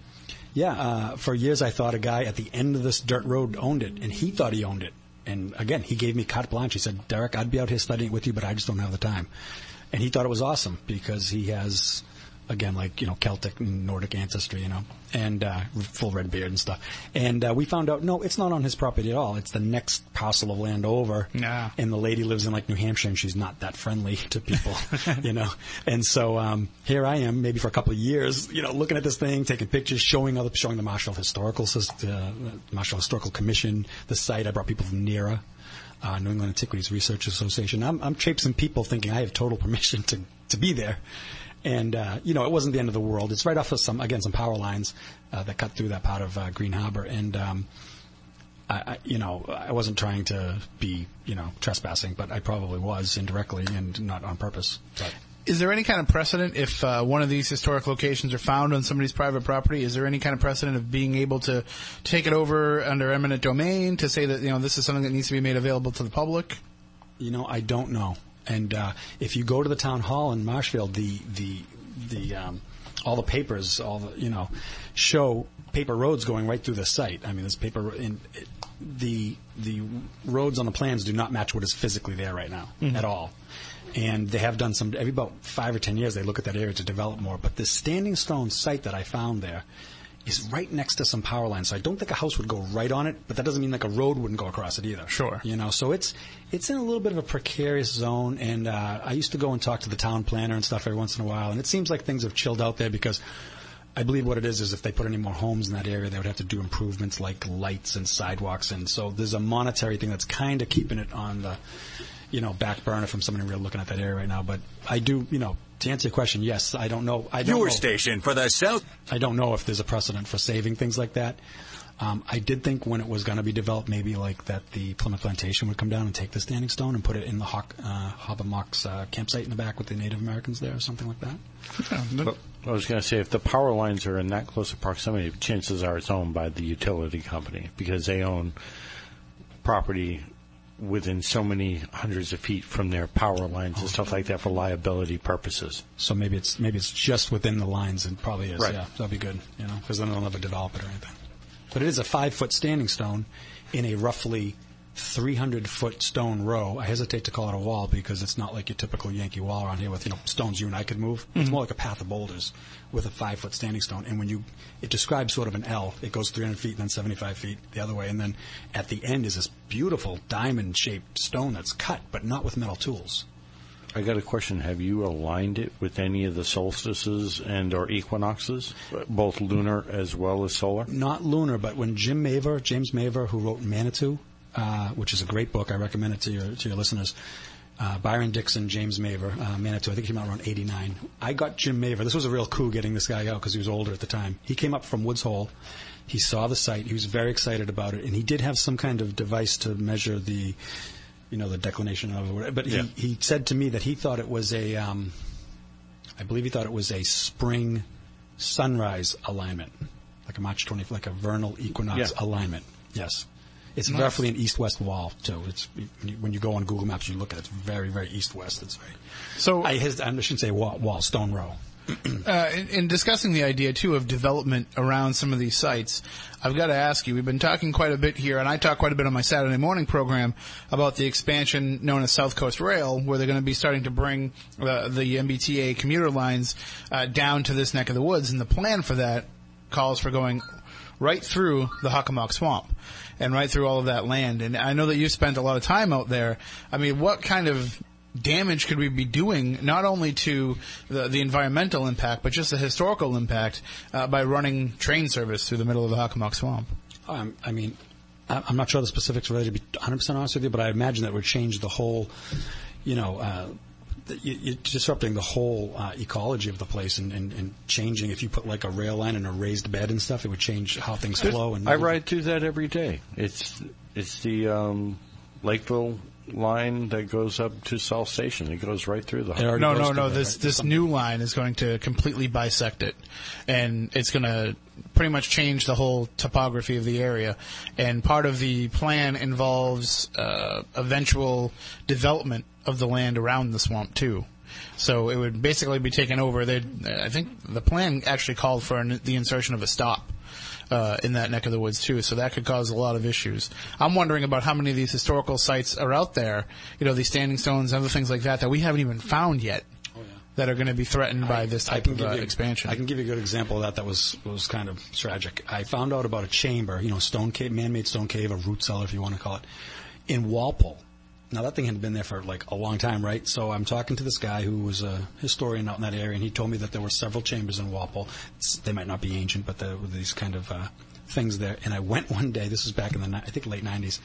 yeah, uh, for years I thought a guy at the end of this dirt road owned it, and he thought he owned it. And again, he gave me carte blanche. He said, "Derek, I'd be out here studying it with you, but I just don't have the time." And he thought it was awesome because he has, again, like you know, Celtic and Nordic ancestry, you know, and uh, full red beard and stuff. And uh, we found out, no, it's not on his property at all. It's the next parcel of land over. Yeah. And the lady lives in like New Hampshire, and she's not that friendly to people, you know. And so um, here I am, maybe for a couple of years, you know, looking at this thing, taking pictures, showing other, showing the Marshall Historical, uh, Marshall Historical Commission, the site. I brought people from NERA. Uh, New England Antiquities Research Association. I'm, I'm traipsing people thinking I have total permission to, to be there. And, uh, you know, it wasn't the end of the world. It's right off of some, again, some power lines uh, that cut through that part of uh, Green Harbor. And, um, I, I, you know, I wasn't trying to be, you know, trespassing, but I probably was indirectly and not on purpose. But Is there any kind of precedent if uh, one of these historic locations are found on somebody's private property? Is there any kind of precedent of being able to take it over under eminent domain to say that you know this is something that needs to be made available to the public? You know, I don't know. And uh, if you go to the town hall in Marshfield, the the the um, all the papers, all the you know, show paper roads going right through the site. I mean, there's paper in it, the the roads on the plans do not match what is physically there right now Mhm. at all. And they have done some every about five or ten years. They look at that area to develop more. But this standing stone site that I found there is right next to some power lines. So I don't think a house would go right on it, but that doesn't mean like a road wouldn't go across it either. Sure. You know, so it's it's in a little bit of a precarious zone. And uh, I used to go and talk to the town planner and stuff every once in a while, and it seems like things have chilled out there because. I believe what it is is if they put any more homes in that area, they would have to do improvements like lights and sidewalks, and so there's a monetary thing that's kind of keeping it on the, you know, back burner from somebody real looking at that area right now. But I do, you know, to answer your question, yes, I don't know. I don't Your know. station for the South. I don't know if there's a precedent for saving things like that. Um, I did think when it was going to be developed, maybe like that the Plymouth Plantation would come down and take the standing stone and put it in the Hawk, uh, Hobbamock's uh, campsite in the back with the Native Americans there or something like that. Well, I was going to say, if the power lines are in that close of proximity, chances are it's owned by the utility company because they own property within so many hundreds of feet from their power lines and stuff like that for liability purposes. So maybe it's maybe it's just within the lines and probably is. Right. Yeah, that'd be good. You know, because then they'll never develop it or anything. But it is a five foot standing stone in a roughly 300 foot stone row. I hesitate to call it a wall because it's not like your typical Yankee wall around here with you know stones you and I could move. It's Mhm. more like a path of boulders with a five foot standing stone. And when you it describes sort of an L. It goes 300 feet and then 75 feet the other way, and then at the end is this beautiful diamond shaped stone that's cut, but not with metal tools. I got a question. Have you aligned it with any of the solstices and or equinoxes, both lunar as well as solar? not lunar, but when Jim Mavor, James Mavor, who wrote Manitou, uh, which is a great book, I recommend it to your to your listeners. Uh, Byron Dixon, James Mavor, uh, Manitou. I think he came out around '89. I got Jim Mavor. This was a real coup getting this guy out because he was older at the time. He came up from Woods Hole. He saw the site. He was very excited about it, and he did have some kind of device to measure the, you know, the declination of it. But Yeah. he, he said to me that he thought it was a, um, I believe he thought it was a spring sunrise alignment, like a March 20, like a vernal equinox Yeah. alignment. Yes. It's Nice. roughly an east-west wall too. It's when you, when you go on Google Maps, you look at it. It's very, very east-west. It's very. So I, his, I shouldn't say wall, wall, stone row. Uh, in, in discussing the idea too of development around some of these sites, I've got to ask you. We've been talking quite a bit here, and I talk quite a bit on my Saturday morning program about the expansion known as South Coast Rail, where they're going to be starting to bring uh, the MBTA commuter lines uh, down to this neck of the woods, and the plan for that calls for going right through the Hockomock Swamp and right through all of that land. And I know that you've spent a lot of time out there. I mean, what kind of damage could we be doing not only to the, the environmental impact but just the historical impact uh, by running train service through the middle of the Hockomock Swamp? Um, I mean, I'm not sure the specifics related to be 100 percent honest with you, but I imagine that would change the whole, you know. Uh, you're disrupting the whole uh, ecology of the place and, and, and changing. If you put like a rail line and a raised bed and stuff, it would change how things flow. And I ride through that every day. It's it's the um, Lakeville line that goes up to South Station. It goes right through the. No, no, no. This this new line is going to completely bisect it, and it's going to pretty much change the whole topography of the area. And part of the plan involves uh, eventual development of the land around the swamp too. So it would basically be taken over. They, I think the plan actually called for an, the insertion of a stop uh, in that neck of the woods too. So that could cause a lot of issues. I'm wondering about how many of these historical sites are out there. You know, these standing stones, and other things like that that we haven't even found yet. That are going to be threatened by this type of uh, you, expansion. I can give you a good example of that. That was was kind of tragic. I found out about a chamber, you know, stone cave, man-made stone cave, a root cellar, if you want to call it, in Walpole. Now that thing had been there for like a long time, right? So I'm talking to this guy who was a historian out in that area, and he told me that there were several chambers in Walpole. It's, they might not be ancient, but there were these kind of uh, things there. And I went one day. This was back in the I think late '90s,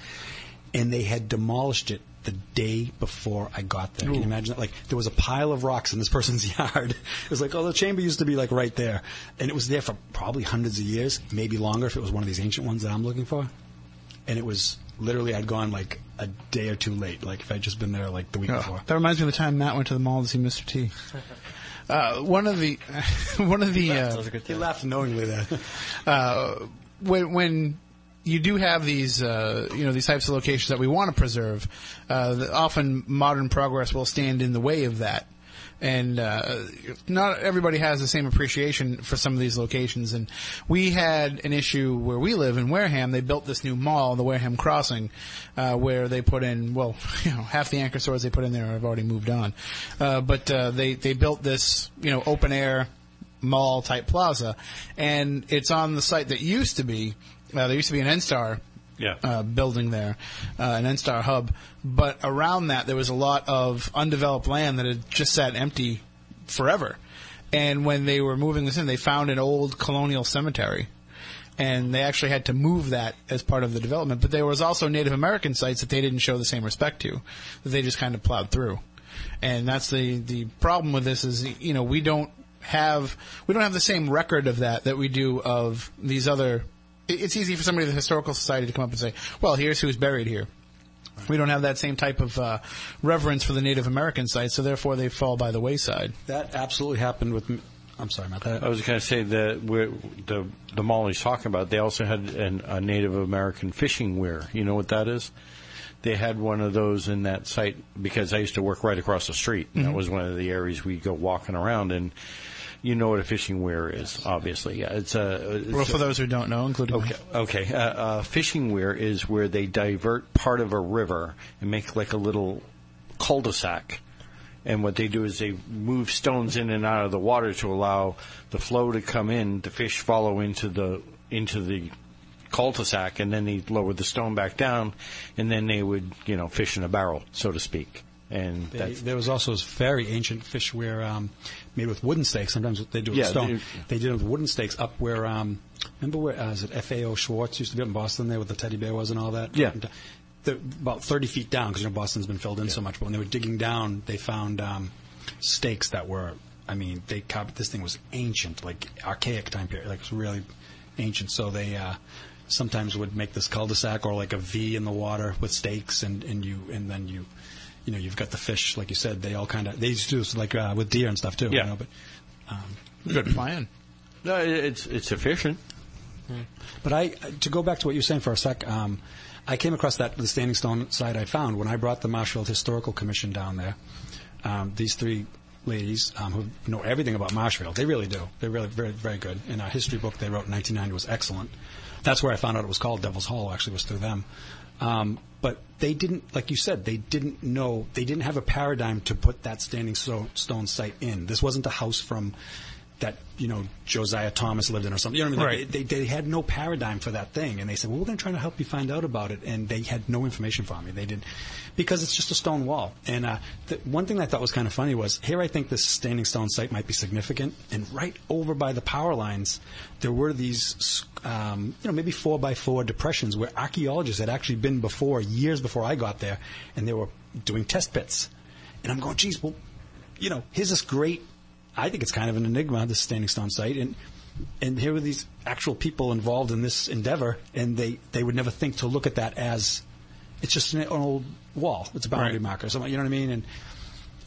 and they had demolished it the day before I got there. Can you imagine that? Like there was a pile of rocks in this person's yard. It was like, oh, the chamber used to be like right there, and it was there for probably hundreds of years, maybe longer if it was one of these ancient ones that I'm looking for. And it was literally I'd gone like a day or two late. Like if I'd just been there like the week Oh, before. that reminds me of the time Matt went to the mall to see Mr. T. Uh, one of the, one of the, uh, He laughed knowingly there. uh, when when you do have these uh, you know these types of locations that we want to preserve, uh, often modern progress will stand in the way of that. And uh, not everybody has the same appreciation for some of these locations. And we had an issue where we live in Wareham. They built this new mall, the Wareham Crossing, uh, where they put in well, you know, half the anchor stores they put in there have already moved on. Uh, but uh, they they built this you know open air mall type plaza, and it's on the site that used to be. Uh, there used to be an NSTAR Yeah. uh, building there, uh, an NSTAR hub, but around that there was a lot of undeveloped land that had just sat empty forever. And when they were moving this in, they found an old colonial cemetery. And they actually had to move that as part of the development. But there was also Native American sites that they didn't show the same respect to, that they just kind of plowed through. And that's the, the problem with this is, you know, we don't have, we don't have the same record of that that we do of these other, it's easy for somebody in the Historical Society to come up and say, well, here's who's buried here. We don't have that same type of uh, reverence for the Native American sites, so therefore they fall by the wayside. That absolutely happened with. I'm sorry about that. I was going to say that we're, the the mall he's talking about, they also had an, a Native American fishing weir. You know what that is? They had one of those in that site because I used to work right across the street. And That was one of the areas we go walking around, and you know what a fishing weir is, obviously. Yeah, it's a. It's Well, for a- those who don't know, including Okay. Okay. Uh, uh, fishing weir is where they divert part of a river and make like a little cul-de-sac. And what they do is they move stones in and out of the water to allow the flow to come in. The fish follow into the into the cul-de-sac, and then they lower the stone back down, and then they would you know fish in a barrel, so to speak. And They, that's there was also this very ancient fish where um, made with wooden stakes. Sometimes they do it Yeah, with stone. they- They, did it with wooden stakes up where. Um, remember where uh, is it? F.A.O. Schwarz used to be up in Boston there, with the teddy bear was and all that. Yeah. Uh, the, about thirty feet down because you know Boston's been filled in so much. But when they were digging down, they found um, stakes that were. I mean, they this thing was ancient, like archaic time period, like it was really ancient. So they. Uh, Sometimes would make this cul-de-sac or like a V in the water with stakes, and, and you and then you you know, you've got the fish, like you said, they all kind of, they used to do this like uh, with deer and stuff too. Yeah. You know, but, um, Good plan. no, it's it's efficient. but I, to go back to what you were saying for a sec, um, I came across that, the Standing Stone site I found when I brought the Marshfield Historical Commission down there. Um, these three ladies um, who know everything about Marshfield, they really do. They're really very, very good. And a history book they wrote in 1990 was excellent. That's where I found out it was called Devil's Hollow, actually, was through them. Um, but they didn't, like you said, they didn't know, they didn't have a paradigm to put that Standing Sto- Stone site in. This wasn't a house from that, you know, Josiah Thomas lived in or something. You know what I mean? Right. they, they had no paradigm for that thing. And they said, well, we're going to try to help you find out about it. And they had no information for me. They didn't because it's just a stone wall. And uh, the, one thing I thought was kind of funny was here I think this standing stone site might be significant. And right over by the power lines, there were these, um, you know, maybe four by four depressions where archaeologists had actually been before, years before I got there, and they were doing test pits. And I'm going, geez, well, you know, here's this great. I think it's kind of an enigma, this standing stone site, and and here were these actual people involved in this endeavor, and they they would never think to look at that as it's just an old wall, it's a boundary Right. marker, something. You know what I mean? And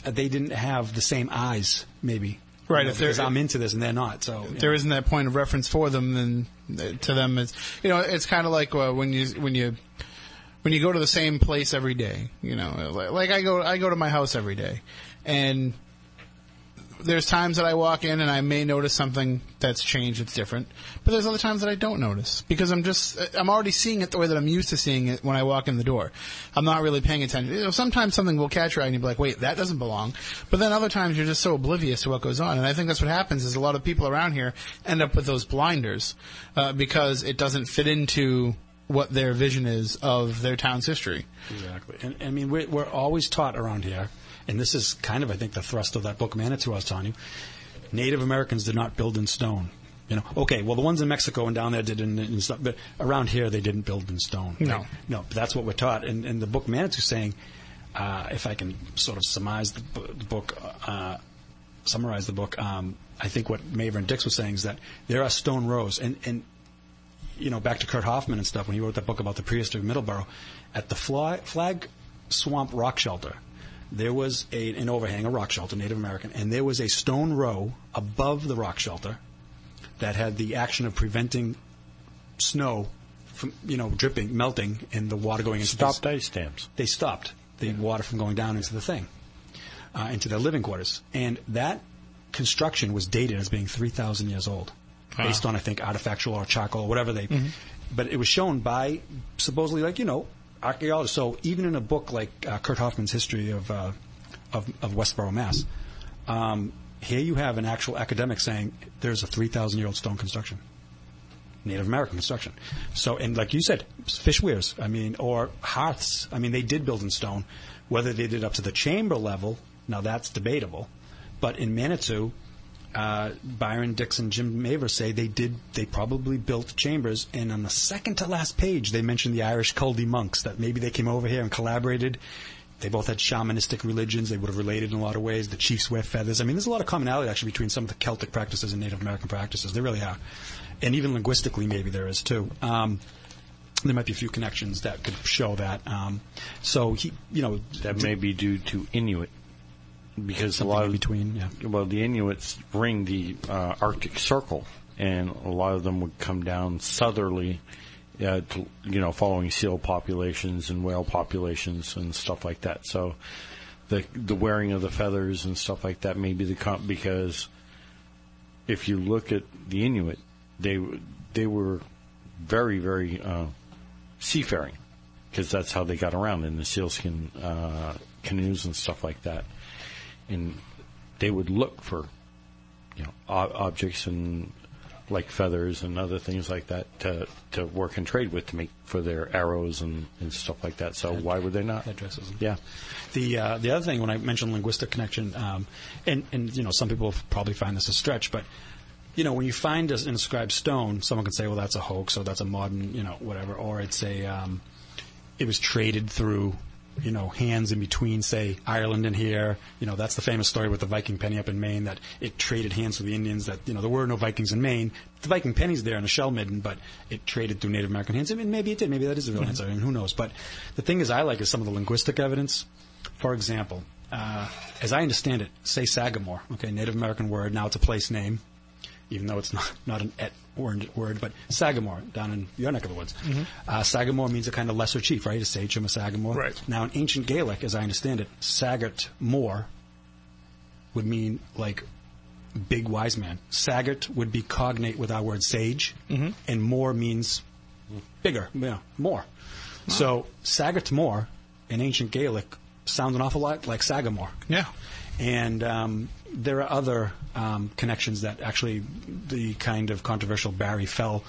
uh, they didn't have the same eyes, maybe. Right, You know, if because I'm into this and they're not. So If there isn't that point of reference for them, then uh, to them it's you know it's kind of like uh, when you when you when you go to the same place every day. You know, like, like I go I go to my house every day, and there's times that I walk in and I may notice something that's changed, it's different. But there's other times that I don't notice because I'm just I'm already seeing it the way that I'm used to seeing it when I walk in the door. I'm not really paying attention. You know, sometimes something will catch your eye and you'll be like, "Wait, that doesn't belong." But then other times you're just so oblivious to what goes on, and I think that's what happens. Is a lot of people around here end up with those blinders uh, because it doesn't fit into what their vision is of their town's history. Exactly. And I mean, we're, we're always taught around here, and this is kind of, I think, the thrust of that book, Manitou, I was telling you. Native Americans did not build in stone. You know, okay, well, the ones in Mexico and down there did in, in stuff, but around here they didn't build in stone. No. Right? no, but that's what we're taught. And, and the book Manitou is saying, uh, if I can sort of surmise the, bu- the book, uh, summarize the book, um, I think what Mavor and Dix was saying is that there are stone rows, and, and you know, back to Kurt Hoffman and stuff when he wrote that book about the prehistory of Middleborough, at the Fly, Flagg Swamp Rock Shelter, there was a, an overhang, a rock shelter, Native American, and there was a stone row above the rock shelter that had the action of preventing snow from, you know, dripping, melting, and the water going into Stopped these- ice dams. they stopped the water from going down into the thing, uh, into their living quarters. And that construction was dated as being 3,000 years old, based on, I think, artifactual or charcoal, or whatever they. But it was shown by supposedly, like, you know, archaeologists. So even in a book like uh, Kurt Hoffman's History of, uh, of, of Westboro, Mass., um, here you have an actual academic saying there's a 3,000 year old stone construction. Native American construction. So, and like you said, fish weirs, I mean, or hearths. I mean, they did build in stone. Whether they did up to the chamber level, now that's debatable. But in Manitou, uh, Byron Dixon, Jim Mavor say they did. They probably built chambers, and on the second to last page, they mentioned the Irish Culdee monks that maybe they came over here and collaborated. They both had shamanistic religions. They would have related in a lot of ways. The chiefs wear feathers. I mean, there's a lot of commonality actually between some of the Celtic practices and Native American practices. There really are, and even linguistically, maybe there is too. Um, there might be a few connections that could show that. Um, so he, you know, That may be due to Inuit. Because a Something lot in of between, yeah. well, the Inuits ring the uh, Arctic Circle, and a lot of them would come down southerly, uh, to, you know, following seal populations and whale populations and stuff like that. So, the the wearing of the feathers and stuff like that may be the comp because if you look at the Inuit, they they were very very uh, seafaring because that's how they got around in the sealskin uh, canoes and stuff like that, and they would look for you know ob- objects and like feathers and other things like that to to work and trade with to make for their arrows and, and stuff like that. So why would they not? Headdresses. Yeah. The uh, the other thing when I mentioned linguistic connection, um, and and you know some people probably find this a stretch, but you know when you find an inscribed stone, someone can say, well, that's a hoax, or that's a modern, you know, whatever, or it's a um, it was traded through. You know, hands in between, say Ireland and here. You know, that's the famous story with the Viking penny up in Maine that it traded hands with the Indians. That you know there were no Vikings in Maine. The Viking penny's there in a shell midden, but it traded through Native American hands. I mean, maybe it did. Maybe that is the real answer. I mean, who knows? But the thing is, I like is some of the linguistic evidence. For example, uh, as I understand it, say Sagamore, okay, Native American word. Now it's a place name, even though it's not not an et word, word but Sagamore down in your neck of the woods. Uh, Sagamore means a kind of lesser chief, right? A sachem, a Sagamore. Right. Now, in ancient Gaelic, as I understand it, Sagat Moor would mean like big wise man. Sagat would be cognate with our word sage, and Moor means bigger, yeah, more. So Sagat Moor in ancient Gaelic sounds an awful lot like Sagamore. Yeah. And um, there are other um, connections that actually the kind of controversial Barry Fell,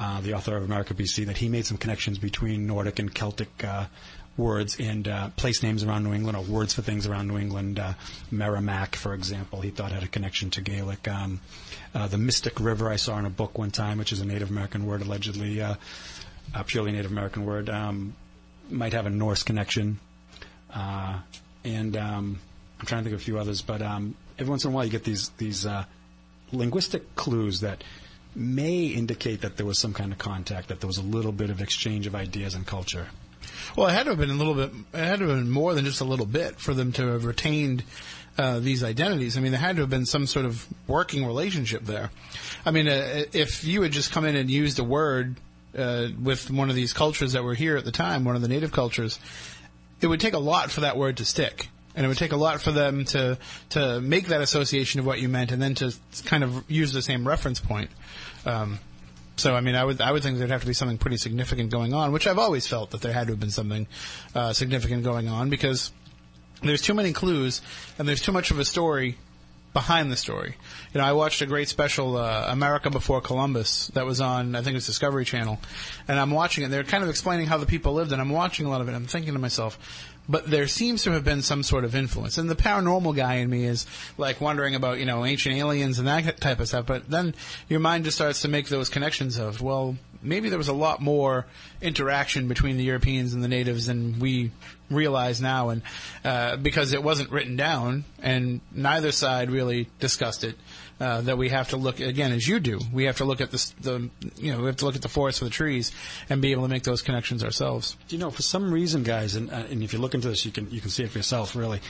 uh, the author of America BC, that he made some connections between Nordic and Celtic uh, words and uh, place names around New England or words for things around New England. Uh, Merrimack, for example, he thought had a connection to Gaelic. Um, uh, the Mystic River I saw in a book one time, which is a Native American word, allegedly uh, a purely Native American word, um, might have a Norse connection. Uh, and um, I'm trying to think of a few others, but um, every once in a while you get these these uh, linguistic clues that may indicate that there was some kind of contact, that there was a little bit of exchange of ideas and culture. Well, it had to have been a little bit. It had to have been more than just a little bit for them to have retained uh, these identities. I mean, there had to have been some sort of working relationship there. I mean, uh, if you had just come in and used a word uh, with one of these cultures that were here at the time, one of the native cultures, it would take a lot for that word to stick. And it would take a lot for them to to make that association of what you meant, and then to kind of use the same reference point. Um, so, I mean, I would I would think there'd have to be something pretty significant going on, which I've always felt that there had to have been something uh, significant going on because there's too many clues and there's too much of a story behind the story. You know, I watched a great special, uh, America Before Columbus, that was on, I think it's Discovery Channel, and I'm watching it. They're kind of explaining how the people lived, and I'm watching a lot of it. I'm thinking to myself, but there seems to have been some sort of influence. And the paranormal guy in me is like wondering about, you know, ancient aliens and that type of stuff. But then your mind just starts to make those connections of, well, maybe there was a lot more interaction between the Europeans and the natives than we realize now. And uh, because it wasn't written down and neither side really discussed it, Uh, that we have to look again, as you do. We have to look at this, the you know, we have to look at the forest for the trees and be able to make those connections ourselves. You know, for some reason, guys, and, uh, and if you look into this, you can you can see it for yourself. Really,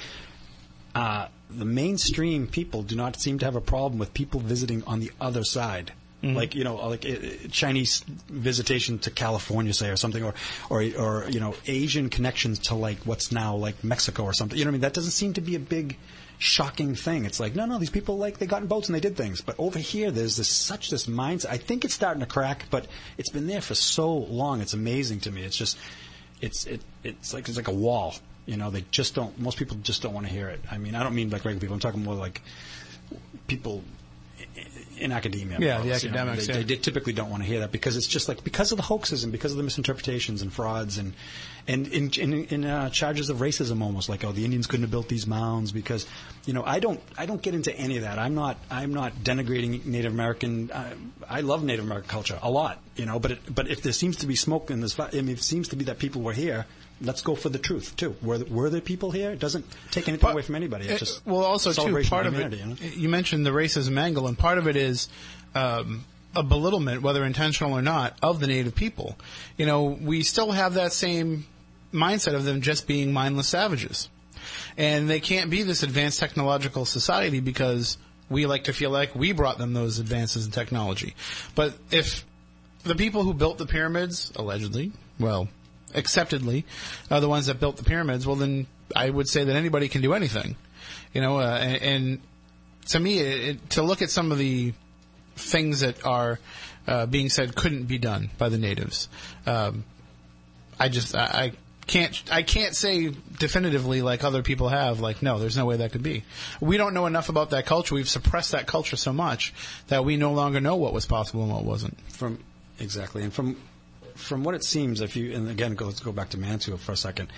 uh, the mainstream people do not seem to have a problem with people visiting on the other side. Like you know, like uh, Chinese visitation to California, say, or something, or, or or you know, Asian connections to like what's now like Mexico or something. You know what I mean? That doesn't seem to be a big, shocking thing. It's like no, no, these people like they got in boats and they did things. But over here, there's this such this mindset. I think it's starting to crack, but it's been there for so long. It's amazing to me. It's just, it's it it's like it's like a wall. You know, they just don't. Most people just don't want to hear it. I mean, I don't mean like regular people. I'm talking more like people in academia. Yeah, the less, you know. academics, They, yeah. they typically don't want to hear that because it's just like because of the hoaxes and because of the misinterpretations and frauds and and in in, in uh, charges of racism almost like oh the Indians couldn't have built these mounds because you know I don't I don't get into any of that. I'm not I'm not denigrating Native American. Uh, I love Native American culture a lot, you know. But it, but if there seems to be smoke in this, I mean, it seems to be that people were here. Let's go for the truth too. Were were there people here? It doesn't take anything away from anybody. It's just well, also too part of humanity, it. you know? You mentioned the racism angle, and part of it is um, a belittlement, whether intentional or not, of the native people. You know, we still have that same mindset of them just being mindless savages, and they can't be this advanced technological society because we like to feel like we brought them those advances in technology. But if the people who built the pyramids, allegedly, well, acceptedly, are the ones that built the pyramids, well, then I would say that anybody can do anything. You know, uh, and, and to me, it, to look at some of the things that are uh, being said couldn't be done by the natives, um, I just I, I can't I can't say definitively like other people have like no there's no way that could be. We don't know enough about that culture. We've suppressed that culture so much that we no longer know what was possible and what wasn't. From exactly. And from from what it seems if you and again go, let's go back to Manitou for a second.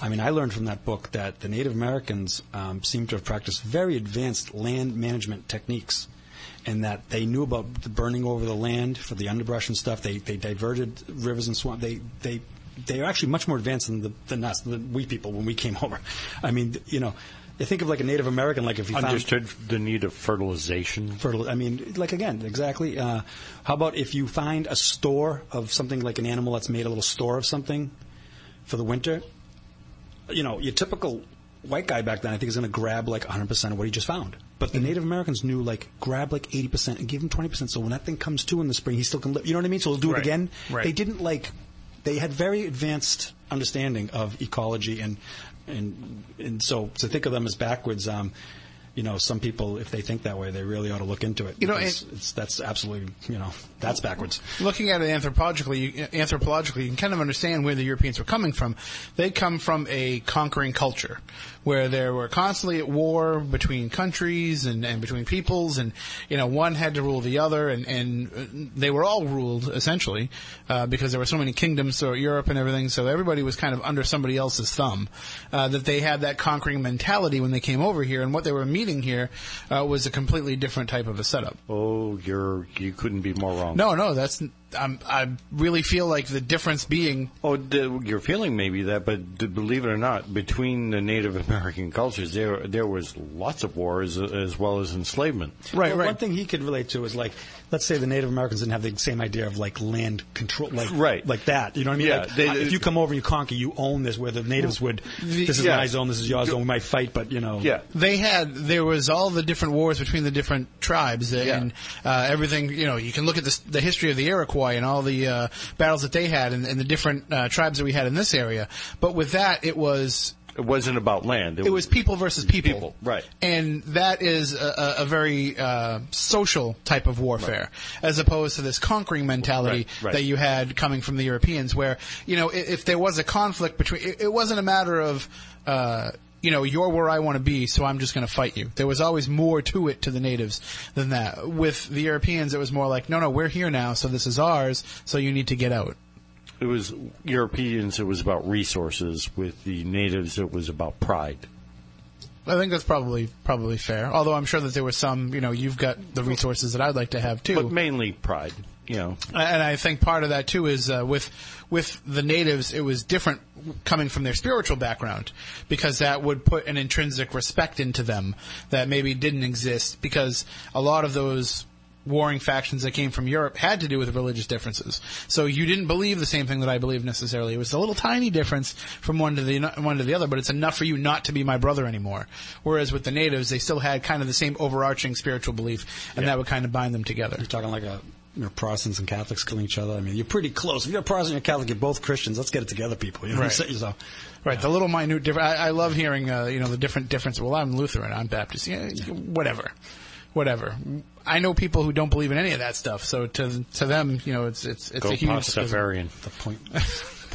I mean I learned from that book that the Native Americans um, seem to have practiced very advanced land management techniques and that they knew about the burning over the land for the underbrush and stuff. They they diverted rivers and swamp. They they they are actually much more advanced than the than us than we people when we came over. I mean you know you think of like a Native American like if you found Understood the need of fertilization. fertile. I mean, like again, exactly. Uh, how about if you find a store of something like an animal that's made a little store of something for the winter? You know, your typical white guy back then, I think, is going to grab like 100% of what he just found. But the Native Americans knew, like, grab like 80% and give him 20%. So when that thing comes to in the spring, he still can live. You know what I mean? So he'll do Right. it again. Right. They didn't like. They had very advanced understanding of ecology and and and so to think of them as backwards. Um, you know, some people, if they think that way, they really ought to look into it. You know, and- it's, that's absolutely, you know, that's backwards. looking at it anthropologically, anthropologically, you can kind of understand where the Europeans were coming from. They come from a conquering culture where they were constantly at war between countries and, and between peoples, and you know one had to rule the other, and, and uh, they were all ruled essentially uh, because there were so many kingdoms throughout Europe and everything. So everybody was kind of under somebody else's thumb. Uh, that they had that conquering mentality when they came over here, and what they were meeting here uh, was a completely different type of a setup. Oh, you're you couldn't be more wrong. No, no, that's I'm, I really feel like the difference being Oh, the, you're feeling maybe that, but d- believe it or not, between the Native American cultures, there there was lots of wars uh, as well as enslavement. right, Well, right. One thing he could relate to is like, let's say the Native Americans didn't have the same idea of like land control, like Right. like that. You know what I mean? Yeah, Like, they- if you come over and you conquer, you own this. Where the natives would, this is yeah. my zone, this is your zone. We might fight, but you know, Yeah. they had there was all the different wars between the different tribes and uh, everything. You know, you can look at this, the history of the Iroquois and all the uh, battles that they had and, and the different uh, tribes that we had in this area. But with that, it was It wasn't about land. it was people versus people. People, right. And that is a, a, very uh, social type of warfare, as opposed to this conquering mentality Right, right. that you had coming from the Europeans, where you know i- if there was a conflict between, it, it wasn't a matter of. Uh, you know, you're where I want to be, so I'm just going to fight you. There was always more to it to the natives than that. With the Europeans, it was more like, no, no, we're here now, so this is ours, so you need to get out. It was Europeans. It was about resources. With the natives, it was about pride. I think that's probably probably fair. Although I'm sure that there were some, you know, you've got the resources that I'd like to have too. But mainly pride. You know, And I think part of that too is uh, with with the natives, it was different coming from their spiritual background because that would put an intrinsic respect into them that maybe didn't exist because a lot of those warring factions that came from Europe had to do with religious differences. So you didn't believe the same thing that I believe necessarily. It was a little tiny difference from one to the one to the other, but it's enough for you not to be my brother anymore. Whereas with the natives, they still had kind of the same overarching spiritual belief, and that would kind of bind them together. You're talking like a you know, Protestants and Catholics killing each other. I mean, you're pretty close. If you're a Protestant and a Catholic, you're both Christians. Let's get it together, people. You know Right. what I'm saying? So, Right, the little minute difference. I, I love hearing, uh, you know, the different difference. Well, I'm Lutheran, I'm Baptist. Yeah, whatever, whatever. I know people who don't believe in any of that stuff. So to to them, you know, it's it's it's go a huge Pastafarian. the point, the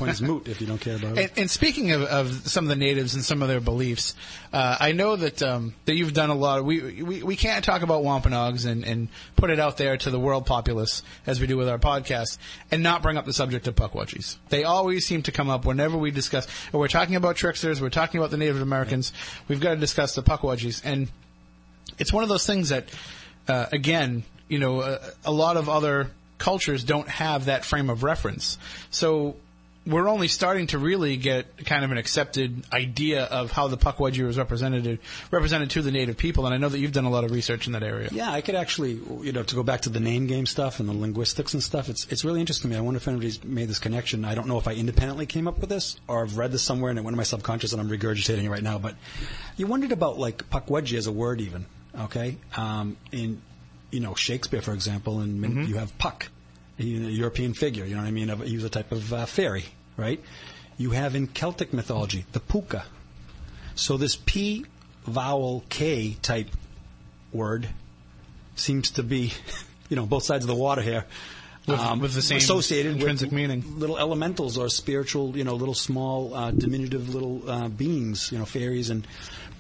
point is moot if you don't care about And, it. and speaking of, of some of the natives and some of their beliefs, uh, I know that um, that you've done a lot. Of, we, we we can't talk about Wampanoags and, and put it out there to the world populace as we do with our podcast, and not bring up the subject of Pukwudgies. They always seem to come up whenever we discuss. Or we're talking about tricksters. We're talking about the Native Americans. We've got to discuss the Pukwudgies, and it's one of those things that, uh, again, you know, a, a lot of other cultures don't have that frame of reference. So we're only starting to really get kind of an accepted idea of how the Pukwudgie was represented represented to the native people. And I know that you've done a lot of research in that area. Yeah, I could actually, you know, to go back to the name game stuff and the linguistics and stuff. It's it's really interesting to me. I wonder if anybody's made this connection. I don't know if I independently came up with this or I've read this somewhere and it went in my subconscious and I'm regurgitating it right now. But you wondered about like Pukwudgie as a word, even okay. Um, in you know Shakespeare, for example, and Mm-hmm. you have Puck, you know, a European figure. You know what I mean? He was a type of uh, fairy, right? You have in Celtic mythology the puka. So this P vowel K type word seems to be, you know, both sides of the water here. um, With- with the same associated intrinsic with meaning. little elementals or spiritual, you know, little small, uh, diminutive little uh, beings, you know, fairies, and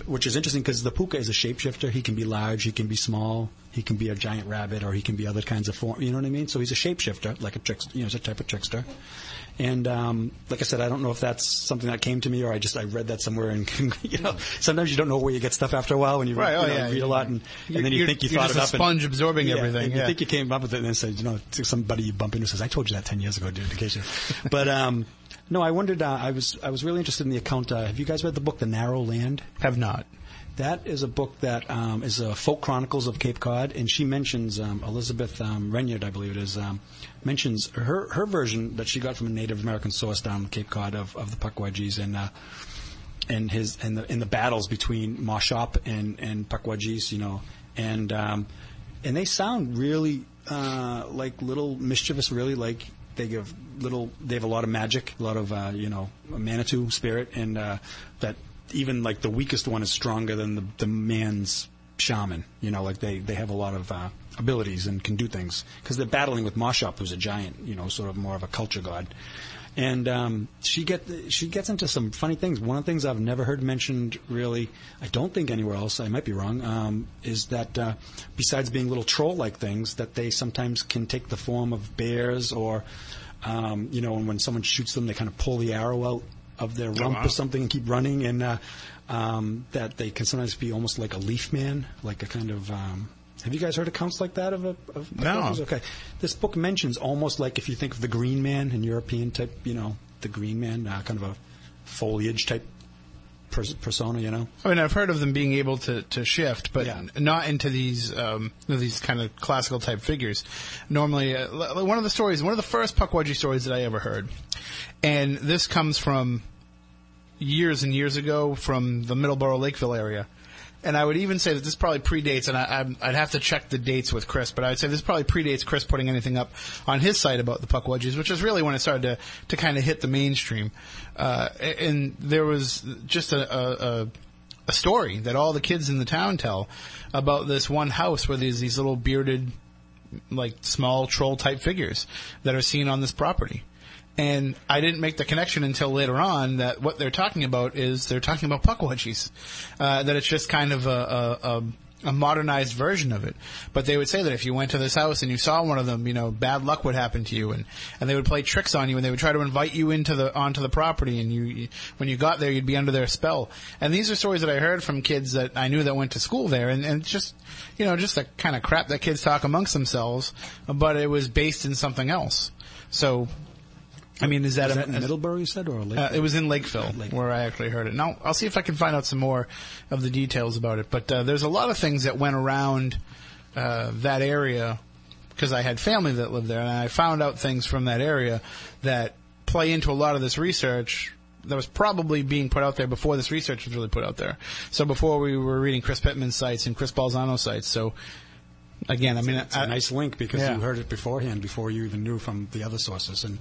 which is interesting because the puka is a shapeshifter. He can be large, he can be small, he can be a giant rabbit, or he can be other kinds of form. You know what I mean? So he's a shapeshifter, like a trickster, you know, he's a type of trickster. And um, like I said, I don't know if that's something that came to me, or I just I read that somewhere. And you know, sometimes you don't know where you get stuff after a while when you, Right, oh, you know, yeah. read a lot, and, and then you think you thought just it a up. sponge and, absorbing yeah, everything, And yeah. you think you came up with it, and then said, you know, somebody you bump into says, "I told you that ten years ago, dude." In case you, but um, no, I wondered. Uh, I was I was really interested in the account. Uh, have you guys read the book The Narrow Land? Have not. That is a book that um, is uh, Folk Chronicles of Cape Cod, and she mentions um, Elizabeth um, Reynard, I believe it is, um, mentions her her version that she got from a Native American source down Cape Cod of, of the Pukwudgies and uh, and his and the in the battles between Moshop and and Pukwudgies, you know, and um, and they sound really uh, like little mischievous, really like they give little. They have a lot of magic, a lot of uh, you know Manitou spirit, and uh, that even like the weakest one is stronger than the, the man's shaman. You know, like they they have a lot of uh, abilities and can do things because they're battling with Moshop, who's a giant. You know, sort of more of a culture god. And um, she get she gets into some funny things. One of the things I've never heard mentioned really, I don't think anywhere else. I might be wrong. Um, is that uh, besides being little troll-like things, that they sometimes can take the form of bears or, um, you know, and when someone shoots them, they kind of pull the arrow out of their rump or something and keep running, and uh, um, that they can sometimes be almost like a leaf man, like a kind of. Um, have you guys heard accounts like that of a? Of No. Okay, this book mentions almost like if you think of the Green Man in European type, you know, the Green Man, uh, kind of a foliage type persona, you know. I mean, I've heard of them being able to, to shift, but Yeah. not into these um, these kind of classical type figures. Normally, uh, l- one of the stories, one of the first Pukwudgie stories that I ever heard, and this comes from years and years ago from the Middleborough Lakeville area. And I would even say that this probably predates, and I, I'd have to check the dates with Chris, but I'd say this probably predates Chris putting anything up on his site about the Pukwudgies, which is really when it started to, to kind of hit the mainstream. Uh, and there was just a, a a story that all the kids in the town tell about this one house where there's these little bearded, like small troll type figures that are seen on this property. And I didn't make the connection until later on that what they're talking about is they're talking about pukwudgies. Uh, that it's just kind of a, a, a, a modernized version of it. But they would say that if you went to this house and you saw one of them, you know, bad luck would happen to you, and and they would play tricks on you, and they would try to invite you into the onto the property, and you, when you got there, you'd be under their spell. And these are stories that I heard from kids that I knew that went to school there, and and just you know just the kind of crap that kids talk amongst themselves, but it was based in something else. So. I mean, is that, Is a, that in Middleborough, you said, or uh, Lakeville? it was in Lakeville, Lakeville. where I actually heard it. Now I'll see if I can find out some more of the details about it. But uh, there's a lot of things that went around uh, that area because I had family that lived there, and I found out things from that area that play into a lot of this research that was probably being put out there before this research was really put out there. So before we were reading Chris Pittman's sites and Chris Balzano's sites. So again, I mean, it's I- a nice link because Yeah. you heard it beforehand before you even knew from the other sources. And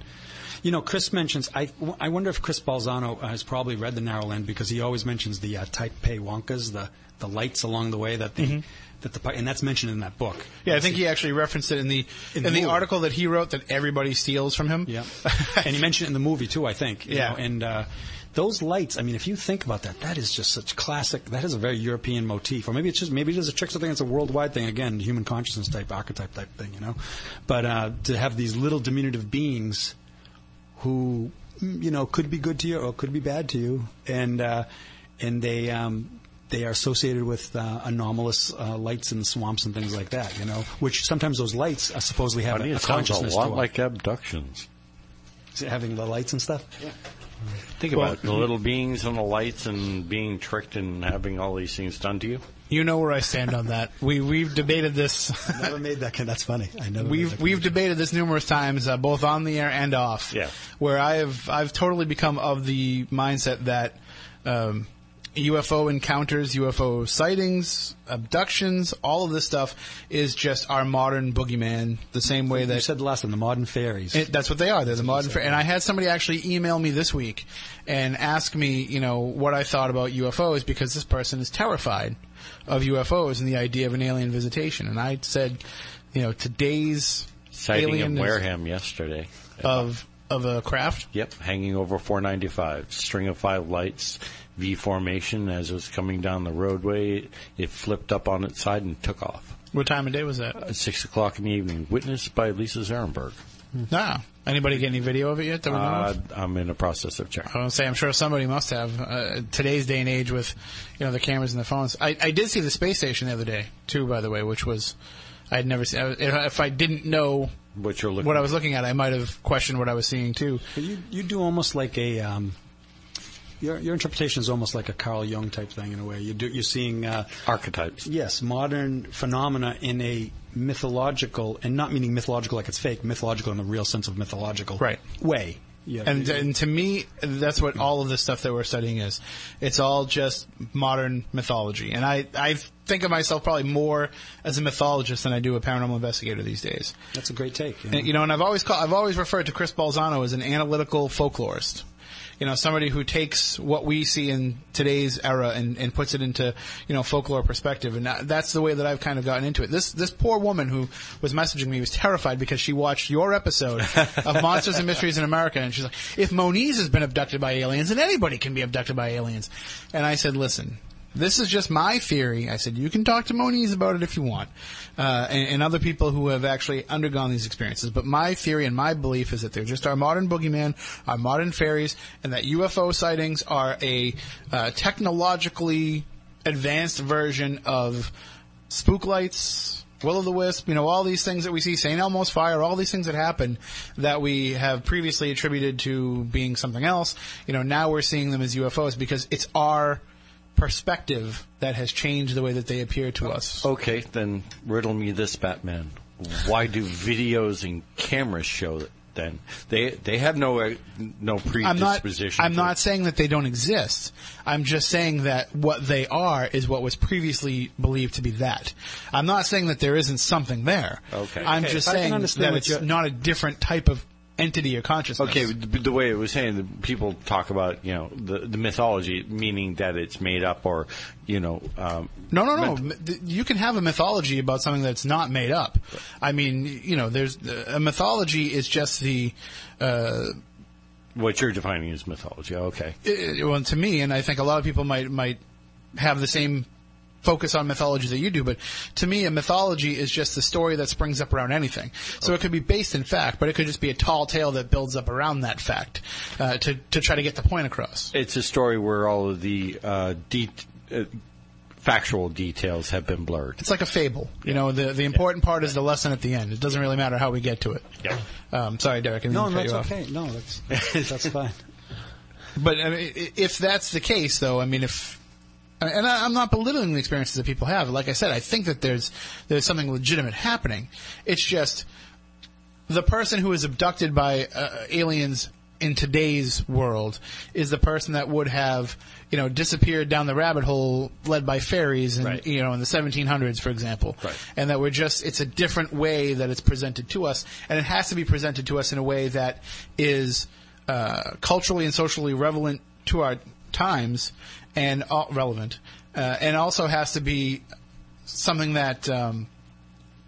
you know, Chris mentions. I, I wonder if Chris Balzano has probably read the Narrow Land because he always mentions the uh, Tei-Pai-Wankas, the the lights along the way that the that the and that's mentioned in that book. Mm-hmm. Yeah, I think he actually referenced it in the in, In the the article that he wrote that everybody steals from him. Yeah, and he mentioned it in the movie too. I think. you Yeah. know, and uh, those lights. I mean, if you think about that, that is just such classic. That is a very European motif, or maybe it's just maybe it is a trickster thing. It's a worldwide thing. Again, human consciousness type archetype type thing. You know, but uh, to have these little diminutive beings who you know could be good to you or could be bad to you, and uh, and they. Um, they are associated with uh, anomalous uh, lights in the swamps and things like that, you know. Which sometimes those lights uh, supposedly have Funny, a, a it sounds a lot to them. like abductions. having the lights and stuff. Yeah. Think Well, about it, the little beings and the lights and being tricked and having all these things done to you. You know where I stand on that. We we've debated this. never made that. con- That's funny. I never. We've we've debated this numerous times, uh, both on the air and off. Yeah. Where I have I've totally become of the mindset that um, UFO encounters, UFO sightings, abductions, all of this stuff is just our modern boogeyman. The same way that You said the last one, the modern fairies. it, that's what they are. They're the modern. Fa- and I had somebody actually email me this week and ask me, you know, what I thought about UFOs because this person is terrified of UFOs and the idea of an alien visitation. And I said, you know, today's Sighting alien in Wareham yesterday. of of a craft. Yep, hanging over 495. String of five lights, V formation. As it was coming down the roadway, it flipped up on its side and took off. What time of day was that? At 6 o'clock in the evening. Witnessed by Lisa Zarenberg. Nah. Anybody get any video of it yet? That we know Uh, of? I'm in the process of checking. I want to say I'm sure somebody must have. Uh, today's day and age with, you know, the cameras and the phones. I, I did see the space station the other day too, by the way, which was I had never seen. If if I didn't know What you're looking what I was looking at, I might have questioned what I was seeing too. You you do almost like a. Um, your, your interpretation is almost like a Carl Jung type thing in a way. You do, you're seeing uh, Archetypes. yes modern phenomena in a mythological and not meaning mythological like it's fake, mythological in the real sense of mythological Right. way. Yeah, And, you- and to me, that's what all of the stuff that we're studying is. It's all just modern mythology. And I, I think of myself probably more as a mythologist than I do a paranormal investigator these days. that's a great take. know. And, you know, and I've always call, I've always referred to Chris Balzano as an analytical folklorist. You know, somebody who takes what we see in today's era and, and puts it into, you know, folklore perspective. And that's the way that I've kind of gotten into it. This, this poor woman who was messaging me was terrified because she watched your episode of Monsters and Mysteries in America. And she's like, if Moniz has been abducted by aliens, then anybody can be abducted by aliens. And I said, listen, this is just my theory. I said, you can talk to Moniz about it if you want, uh, and, and other people who have actually undergone these experiences. But my theory and my belief is that they're just our modern boogeyman, our modern fairies, and that UFO sightings are a uh, technologically advanced version of spook lights, will o' the wisp, you know, all these things that we see, St. Elmo's fire, all these things that happen that we have previously attributed to being something else, you know, now we're seeing them as UFOs because it's our perspective that has changed the way that they appear to us. Okay, then riddle me this, Batman. Why do videos and cameras show that? then? They they have no uh, no I'm not. predisposition. I'm not saying that they don't exist. I'm just saying that what they are is what was previously believed to be that. I'm not saying that there isn't something there. Okay. I'm Okay, just if saying that it's not a different type of entity or consciousness. Okay, the, the way it was saying, the people talk about you know the the mythology, meaning that it's made up, or you know, um, No, no, no. meant- M- th- You can have a mythology about something that's not made up. I mean, you know, there's a mythology is just the. Uh, what you're defining as mythology. Okay, it- well, to me, and I think a lot of people might might have the same focus on mythology that you do, but to me, a mythology is just the story that springs up around anything. So it could be based in fact, but it could just be a tall tale that builds up around that fact uh, to to try to get the point across. It's a story where all of the uh, de- uh, factual details have been blurred. It's like a fable. You know, the the important part is the lesson at the end. It doesn't really matter how we get to it. Yeah. Um, sorry, Derek. I didn't No, cut that's you off. okay. No, that's that's fine. But I mean, if that's the case, though, I mean, if and I, I'm not belittling the experiences that people have. Like I said, I think that there's there's something legitimate happening. It's just the person who is abducted by uh, aliens in today's world is the person that would have you know disappeared down the rabbit hole led by fairies and Right. you know in the 1700s for example Right. and that we're just it's a different way that it's presented to us and it has to be presented to us in a way that is uh, culturally and socially relevant to our times and uh, relevant uh, and also has to be something that um,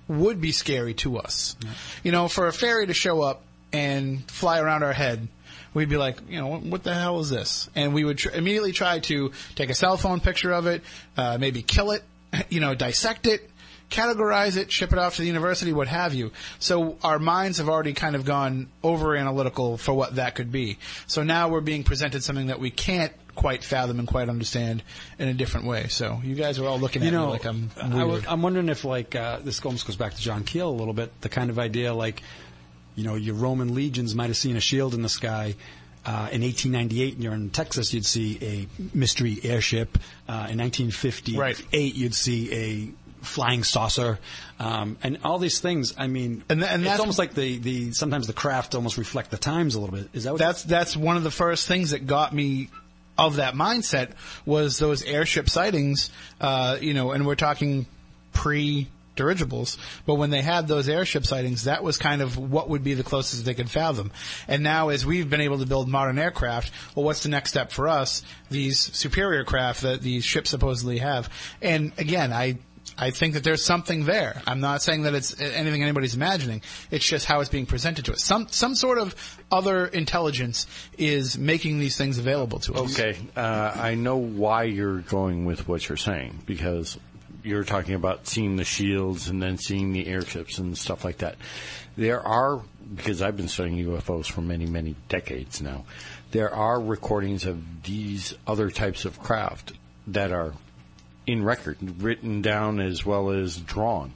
would be scary to us. You know, for a fairy to show up and fly around our head, we'd be like, you know, what, what the hell is this? And we would tr- immediately try to take a cell phone picture of it, uh, maybe kill it, you know, dissect it, categorize it, ship it off to the university, what have you. So our minds have already kind of gone over analytical for what that could be. So now we're being presented something that we can't quite fathom and quite understand in a different way. So you guys are all looking at you know, me like I'm I weird. w- I'm wondering if like uh, this almost goes back to John Keel a little bit. The kind of idea like, you know, your Roman legions might have seen a shield in the sky. Uh, in 1898, and you're in Texas, you'd see a mystery airship. Uh, in 1958, Right. you'd see a flying saucer, um, and all these things. I mean, And th- and it's that's- almost like the, the sometimes the craft almost reflect the times a little bit. Is that what that's that's one of the first things that got me of that mindset was those airship sightings. Uh, you know, and we're talking pre dirigibles, but when they had those airship sightings, that was kind of what would be the closest they could fathom. And now, as we've been able to build modern aircraft, well, what's the next step for us? These superior craft that these ships supposedly have. And again, I I think that there's something there. I'm not saying that it's anything anybody's imagining. It's just how it's being presented to us. Some some sort of other intelligence is making these things available to us. Okay, uh, I know why you're going with what you're saying because you're talking about seeing the shields and then seeing the airships and stuff like that. There are because I've been studying UFOs for many many decades now. There are recordings of these other types of craft that are in record, written down as well as drawn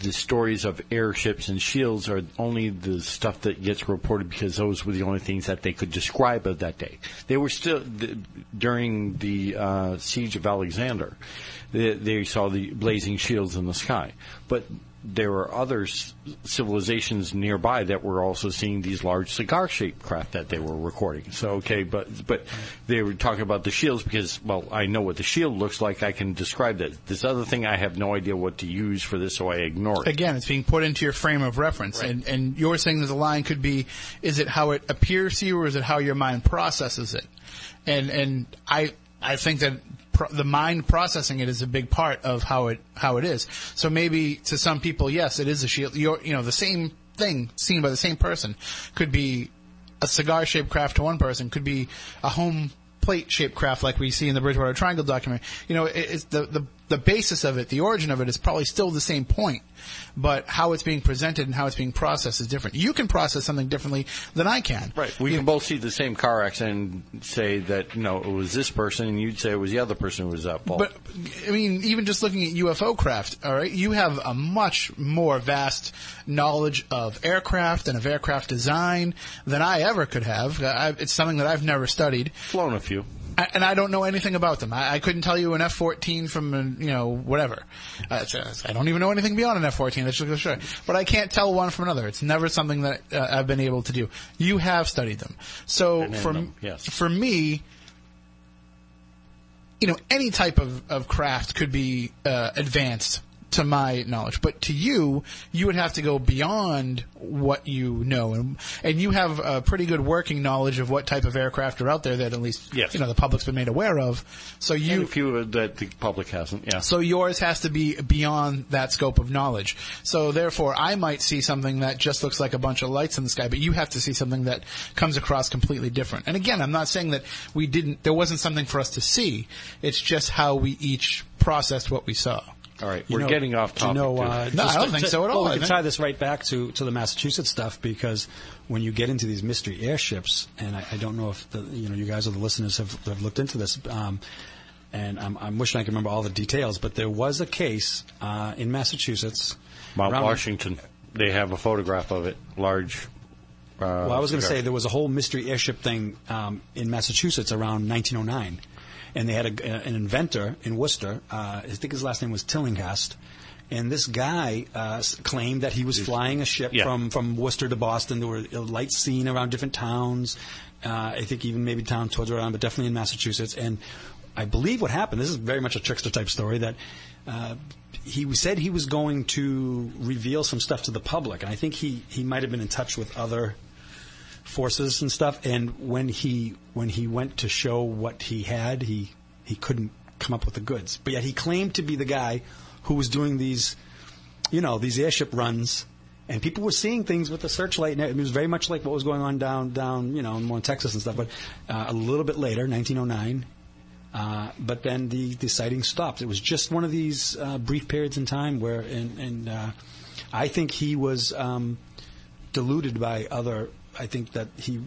the stories of airships and shields are only the stuff that gets reported because those were the only things that they could describe of that day. They were still th- during the uh, siege of Alexander. They, they saw the blazing shields in the sky, but there were other s- civilizations nearby that were also seeing these large cigar-shaped craft that they were recording. So okay, but but they were talking about the shields because well, I know what the shield looks like. I can describe that. This other thing, I have no idea what to use for this, so I ignore it. Again, it's being put into your frame of reference, Right. and and you're saying that the line could be: is it how it appears to you, or is it how your mind processes it? And and I I think that pro- the mind processing it is a big part of how it how it is. So maybe to some people, yes, it is a shield. You're, you know, the same thing seen by the same person could be a cigar shaped craft to one person, could be a home plate shaped craft like we see in the Bridgewater Triangle documentary. You know, it, it's the, the the basis of it, the origin of it is probably still the same point, but how it's being presented and how it's being processed is different. You can process something differently than I can. Right. We can both see the same car accident and say that, you know, it was this person, and you'd say it was the other person who was at fault. But I mean, even just looking at UFO craft, all right, you have a much more vast knowledge of aircraft and of aircraft design than I ever could have. I, it's something that I've never studied. Flown a few. I- and I don't know anything about them. I, I couldn't tell you an F-14 from, an, you know, whatever. Uh, uh, I don't even know anything beyond an F-14. That's just sure. But I can't tell one from another. It's never something that uh, I've been able to do. You have studied them. So for, them, yes. for me, you know, any type of, of craft could be uh, advanced to my knowledge. But to you, you would have to go beyond what you know, and and you have a pretty good working knowledge of what type of aircraft are out there that at least Yes. you know the public's been made aware of. So you And a few that the public hasn't. Yeah. so yours has to be beyond that scope of knowledge. So therefore, I might see something that just looks like a bunch of lights in the sky, but you have to see something that comes across completely different. And again, I'm not saying that we didn't, there wasn't something for us to see. It's just how we each processed what we saw. All right, You we're know- getting off do you topic. know, uh, No, I don't to- think so at well, all. We I can tie this right back to, to the Massachusetts stuff because when you get into these mystery airships, and I, I don't know if the, you know you guys or the listeners have, have looked into this, um, and I'm, I'm wishing I could remember all the details, but there was a case uh, in Massachusetts. Mount around- Washington. They have a photograph of it, large. Uh, Well, I was going to say there was a whole mystery airship thing um, in Massachusetts around 1909, and they had a, an inventor in Worcester. Uh, I think his last name was Tillinghast, and this guy uh, claimed that he was flying a ship Yeah. from from Worcester to Boston. There were lights seen around different towns. Uh, I think even maybe town towards around, but definitely in Massachusetts. And I believe what happened. This is very much a trickster type story that. Uh, he said he was going to reveal some stuff to the public, and I think he, he might have been in touch with other forces and stuff. And when he when he went to show what he had, he he couldn't come up with the goods. But yet he claimed to be the guy who was doing these, you know, these airship runs. And people were seeing things with the searchlight, and it was very much like what was going on down, down, you know, more in Texas and stuff. But uh, a little bit later, 1909, uh, but then the, the sighting stopped. It was just one of these uh, brief periods in time where, and, and uh, I think he was um, deluded by other. I think that he,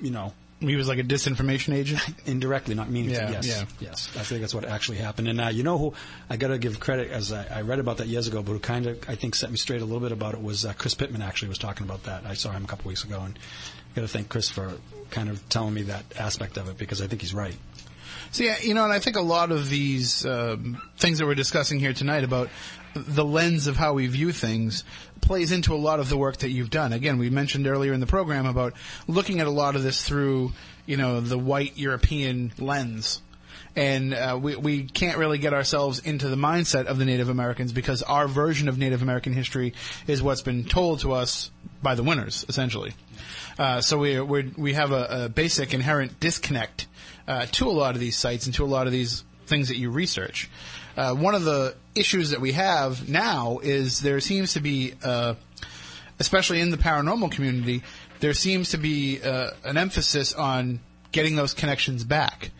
you know, He was like a disinformation agent. indirectly, not meaning Yeah, to. Yes, yeah. yes. I think that's what actually happened. And uh, you know who I got to give credit as I, I read about that years ago, but who kind of I think set me straight a little bit about it was uh, Chris Pittman. Actually, was talking about that. I saw him a couple weeks ago, and I got to thank Chris for kind of telling me that aspect of it because I think he's right. So yeah, you know, and I think a lot of these um, things that we're discussing here tonight about the lens of how we view things plays into a lot of the work that you've done. Again, we mentioned earlier in the program about looking at a lot of this through, you know, the white European lens. And uh, we we can't really get ourselves into the mindset of the Native Americans because our version of Native American history is what's been told to us by the winners, essentially. Uh, so we we we have a, a basic inherent disconnect uh, to a lot of these sites and to a lot of these things that you research. Uh, one of the issues that we have now is there seems to be, uh, especially in the paranormal community, there seems to be uh, an emphasis on getting those connections back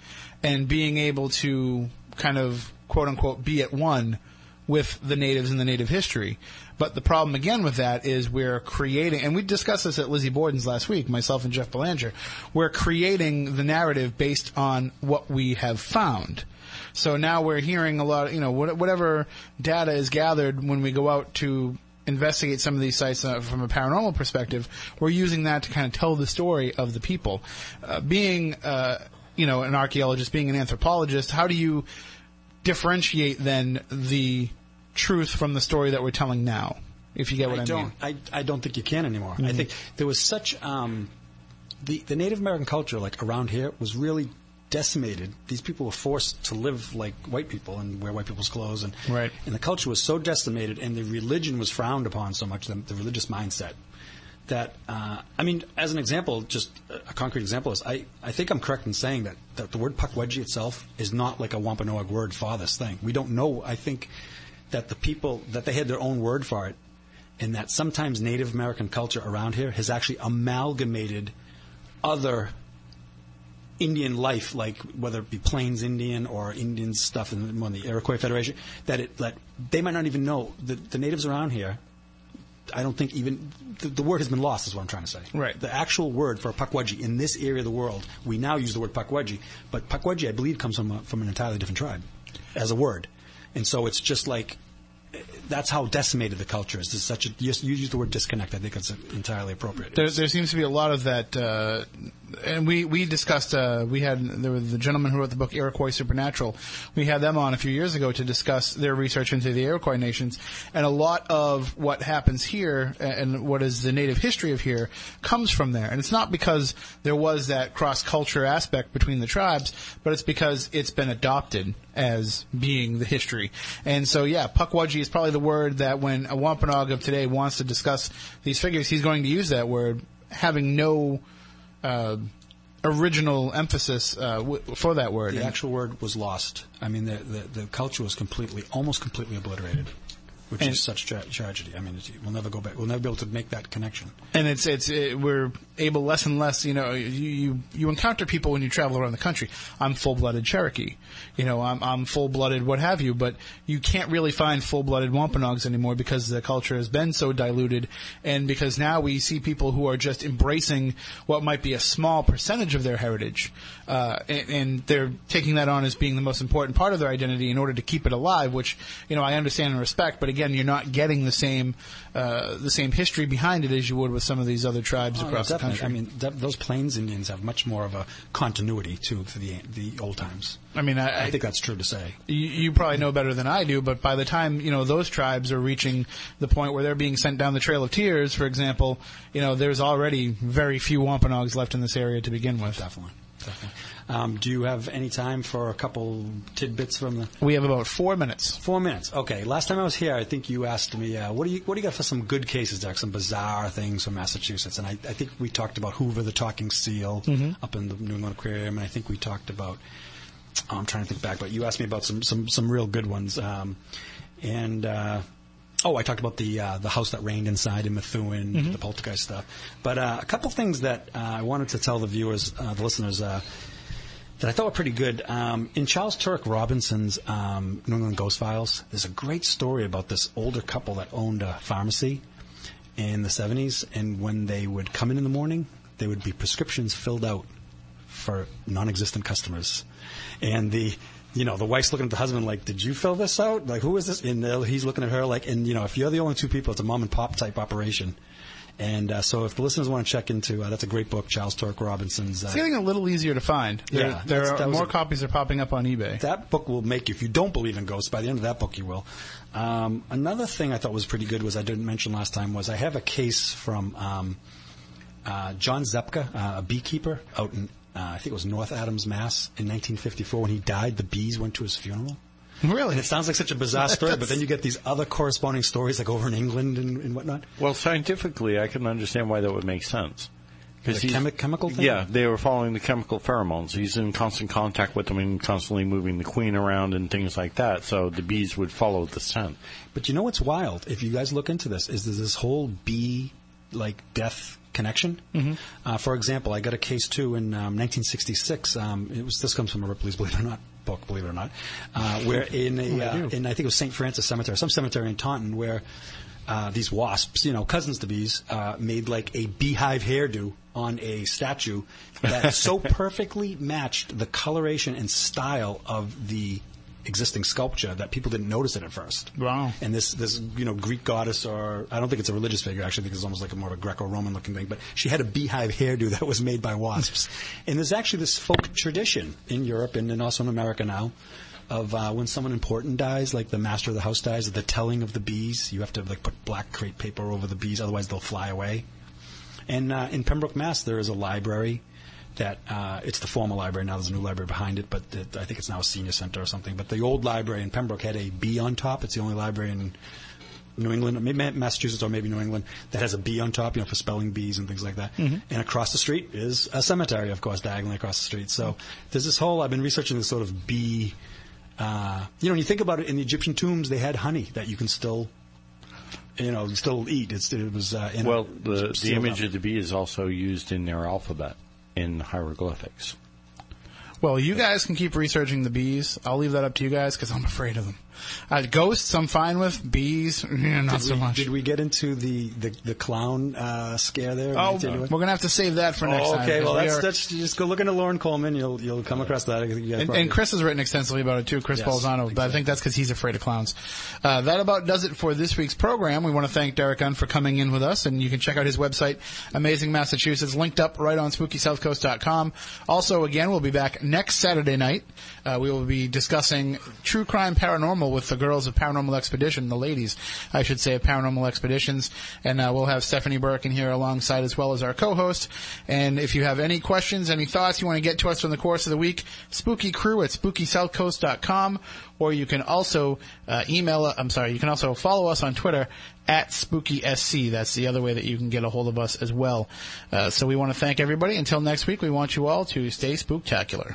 and being able to kind of quote unquote be at one with the natives and the native history. But the problem again with that is we're creating, and we discussed this at Lizzie Borden's last week, myself and Jeff Belanger, we're creating the narrative based on what we have found. So now we're hearing a lot, you know, whatever data is gathered when we go out to investigate some of these sites uh, from a paranormal perspective, we're using that to kind of tell the story of the people. Uh, being, uh, you know, an archaeologist, being an anthropologist, how do you differentiate then the truth from the story that we're telling now? If you get what I, I don't. mean. I, I don't think you can anymore. I think there was such um, the the Native American culture, like around here, was really decimated. These people were forced to live like white people and wear white people's clothes, and Right. and the culture was so decimated, and the religion was frowned upon so much. The, the religious mindset that uh, I mean, as an example, just a concrete example is I, I think I'm correct in saying that, that the word Pukwudgie itself is not like a Wampanoag word for this thing. We don't know. I think that the people that they had their own word for it, and that sometimes Native American culture around here has actually amalgamated other Indian life, like whether it be Plains Indian or Indian stuff in the, the Iroquois Federation, that it that they might not even know the, the natives around here. I don't think even the, the word has been lost. Is what I'm trying to say. Right. The actual word for Pukwudgie in this area of the world, we now use the word Pukwudgie, but Pukwudgie, I believe, comes from a, from an entirely different tribe as a word, and so it's just like that's how decimated the culture is. There's such a you you use the word disconnect. I think it's entirely appropriate. There, there seems to be a lot of that uh, and we we discussed. Uh, we had there was the gentleman who wrote the book Iroquois Supernatural. We had them on a few years ago to discuss their research into the Iroquois nations, and a lot of what happens here and what is the native history of here comes from there. And it's not because there was that cross culture aspect between the tribes, but it's because it's been adopted as being the history. And so, yeah, Pukwudgie is probably the word that when a Wampanoag of today wants to discuss these figures, he's going to use that word, having no original emphasis uh, w- for that word. The And- actual word was lost. I mean, the, the, the culture was completely, almost completely obliterated, which And- is such tra- tragedy. I mean, it's, we'll never go back. We'll never be able to make that connection. and it's it's it, we're able less and less. You know, you, you you encounter people when you travel around the country. I'm full blooded Cherokee. You know, I'm I'm full blooded what have you. But you can't really find full blooded Wampanoags anymore because the culture has been so diluted, and because now we see people who are just embracing what might be a small percentage of their heritage, uh, and, and they're taking that on as being the most important part of their identity in order to keep it alive. Which you know I understand and respect, but again, you're not getting the same uh, the same history behind it as you would with some of these other tribes Oh, across the country. I mean, de- those Plains Indians have much more of a continuity to to the the old times. I mean, I, I think that's true to say. you, you probably know better than I do, but by the time you know those tribes are reaching the point where they're being sent down the Trail of Tears, for example, you know there's already very few Wampanoags left in this area to begin with. Definitely, definitely. Um, do you have any time for a couple tidbits from the? We have about four minutes. Four minutes. Okay. Last time I was here, I think you asked me, uh, "What do you What do you got for some good cases, Derek? Some bizarre things from Massachusetts?" And I, I think we talked about Hoover the talking seal up in the New England Aquarium, and I think we talked about. oh, I'm trying to think back, but you asked me about some some some real good ones. Um, and uh, oh, I talked about the uh, the house that rained inside in Methuen, the poltergeist stuff. But uh, a couple things that uh, I wanted to tell the viewers, uh, the listeners. That I thought were pretty good. Um, in Charles Turek Robinson's um, New England Ghost Files, there's a great story about this older couple that owned a pharmacy in the 70s, and when they would come in in the morning, there would be prescriptions filled out for non-existent customers, and the you know the wife's looking at the husband like, "Did you fill this out? Like, who is this?" And uh, he's looking at her like, and you know, if you're the only two people, it's a mom and pop type operation. And uh, so, if the listeners want to check into, uh, that's a great book, Charles Turek Robinson's. Uh, It's getting a little easier to find. There, Yeah, there are more a- copies are popping up on eBay. that book will make you, if you don't believe in ghosts, by the end of that book you will. Um, another thing I thought was pretty good was I didn't mention last time was I have a case from um, uh, John Zepka, uh, a beekeeper out in uh, I think it was North Adams, Mass, in 1954. When he died, the bees went to his funeral. Really? And it sounds like such a bizarre story, but then you get these other corresponding stories like over in England and, and whatnot. Well, scientifically, I can understand why that would make sense. The chemi- chemical thing? Yeah, they were following the chemical pheromones. He's in constant contact with them and constantly moving the queen around and things like that. So the bees would follow the scent. But you know what's wild? If you guys look into this, is there's this whole bee like death connection. Mm-hmm. Uh, for example, I got a case too in um, 1966. Um, it was this comes from a Ripley's Believe It or Not book, believe it or not, uh, where in a uh, in I think it was St. Francis Cemetery, some cemetery in Taunton, where uh, these wasps, you know, cousins to bees, uh, made like a beehive hairdo on a statue that so perfectly matched the coloration and style of the existing sculpture that people didn't notice it at first. Wow. And this, this, you know, Greek goddess, or I don't think it's a religious figure. I actually, I think it's almost like a more of a Greco-Roman looking thing. But she had a beehive hairdo that was made by wasps. and there's actually this folk tradition in Europe and, and also in America now of uh, when someone important dies, like the master of the house dies, the telling of the bees. You have to like put black crepe paper over the bees, otherwise they'll fly away. And uh, in Pembroke, Mass, there is a library that uh, it's the former library now. There's a new library behind it, but it, I think it's now a senior center or something. But the old library in Pembroke had a bee on top. It's the only library in New England, Massachusetts, or maybe New England that has a bee on top, you know, for spelling bees and things like that. And across the street is a cemetery, of course, diagonally across the street. So there's this whole. I've been researching this sort of bee. Uh, you know, when you think about it, in the Egyptian tombs, they had honey that you can still. You know, still eat. It's, it was uh, in Well, the, the image up. of the bee is also used in their alphabet in hieroglyphics. Well, you guys can keep researching the bees. I'll leave that up to you guys because I'm afraid of them. Uh, ghosts, I'm fine with. Bees, yeah, not did so we, much. Did we get into the the, the clown uh, scare there? Oh, you- we're gonna have to save that for next Oh, time. okay, well, we that's, are- that's just go look into Loren Coleman. You'll you'll come across that. And, and Chris has written extensively about it too, Chris Yes, Balzano, but I think that's because he's afraid of clowns. Uh, that about does it for this week's program. We want to thank Derek Gunn for coming in with us, and you can check out his website, Amazing Massachusetts, linked up right on SpookySouthCoast.com. Also, again, we'll be back next Saturday night. Uh, we will be discussing true crime paranormal with the girls of Paranormal Expedition, the ladies, I should say, of Paranormal Expeditions, and uh, we'll have Stephanie Burke in here alongside as well as our co-host. And if you have any questions, any thoughts you want to get to us from the course of the week, spooky crew at spookysouthcoast.com, or you can also uh, email. I'm sorry, you can also follow us on Twitter at SpookySC. That's the other way that you can get a hold of us as well. Uh, so we want to thank everybody. Until next week, we want you all to stay spooktacular.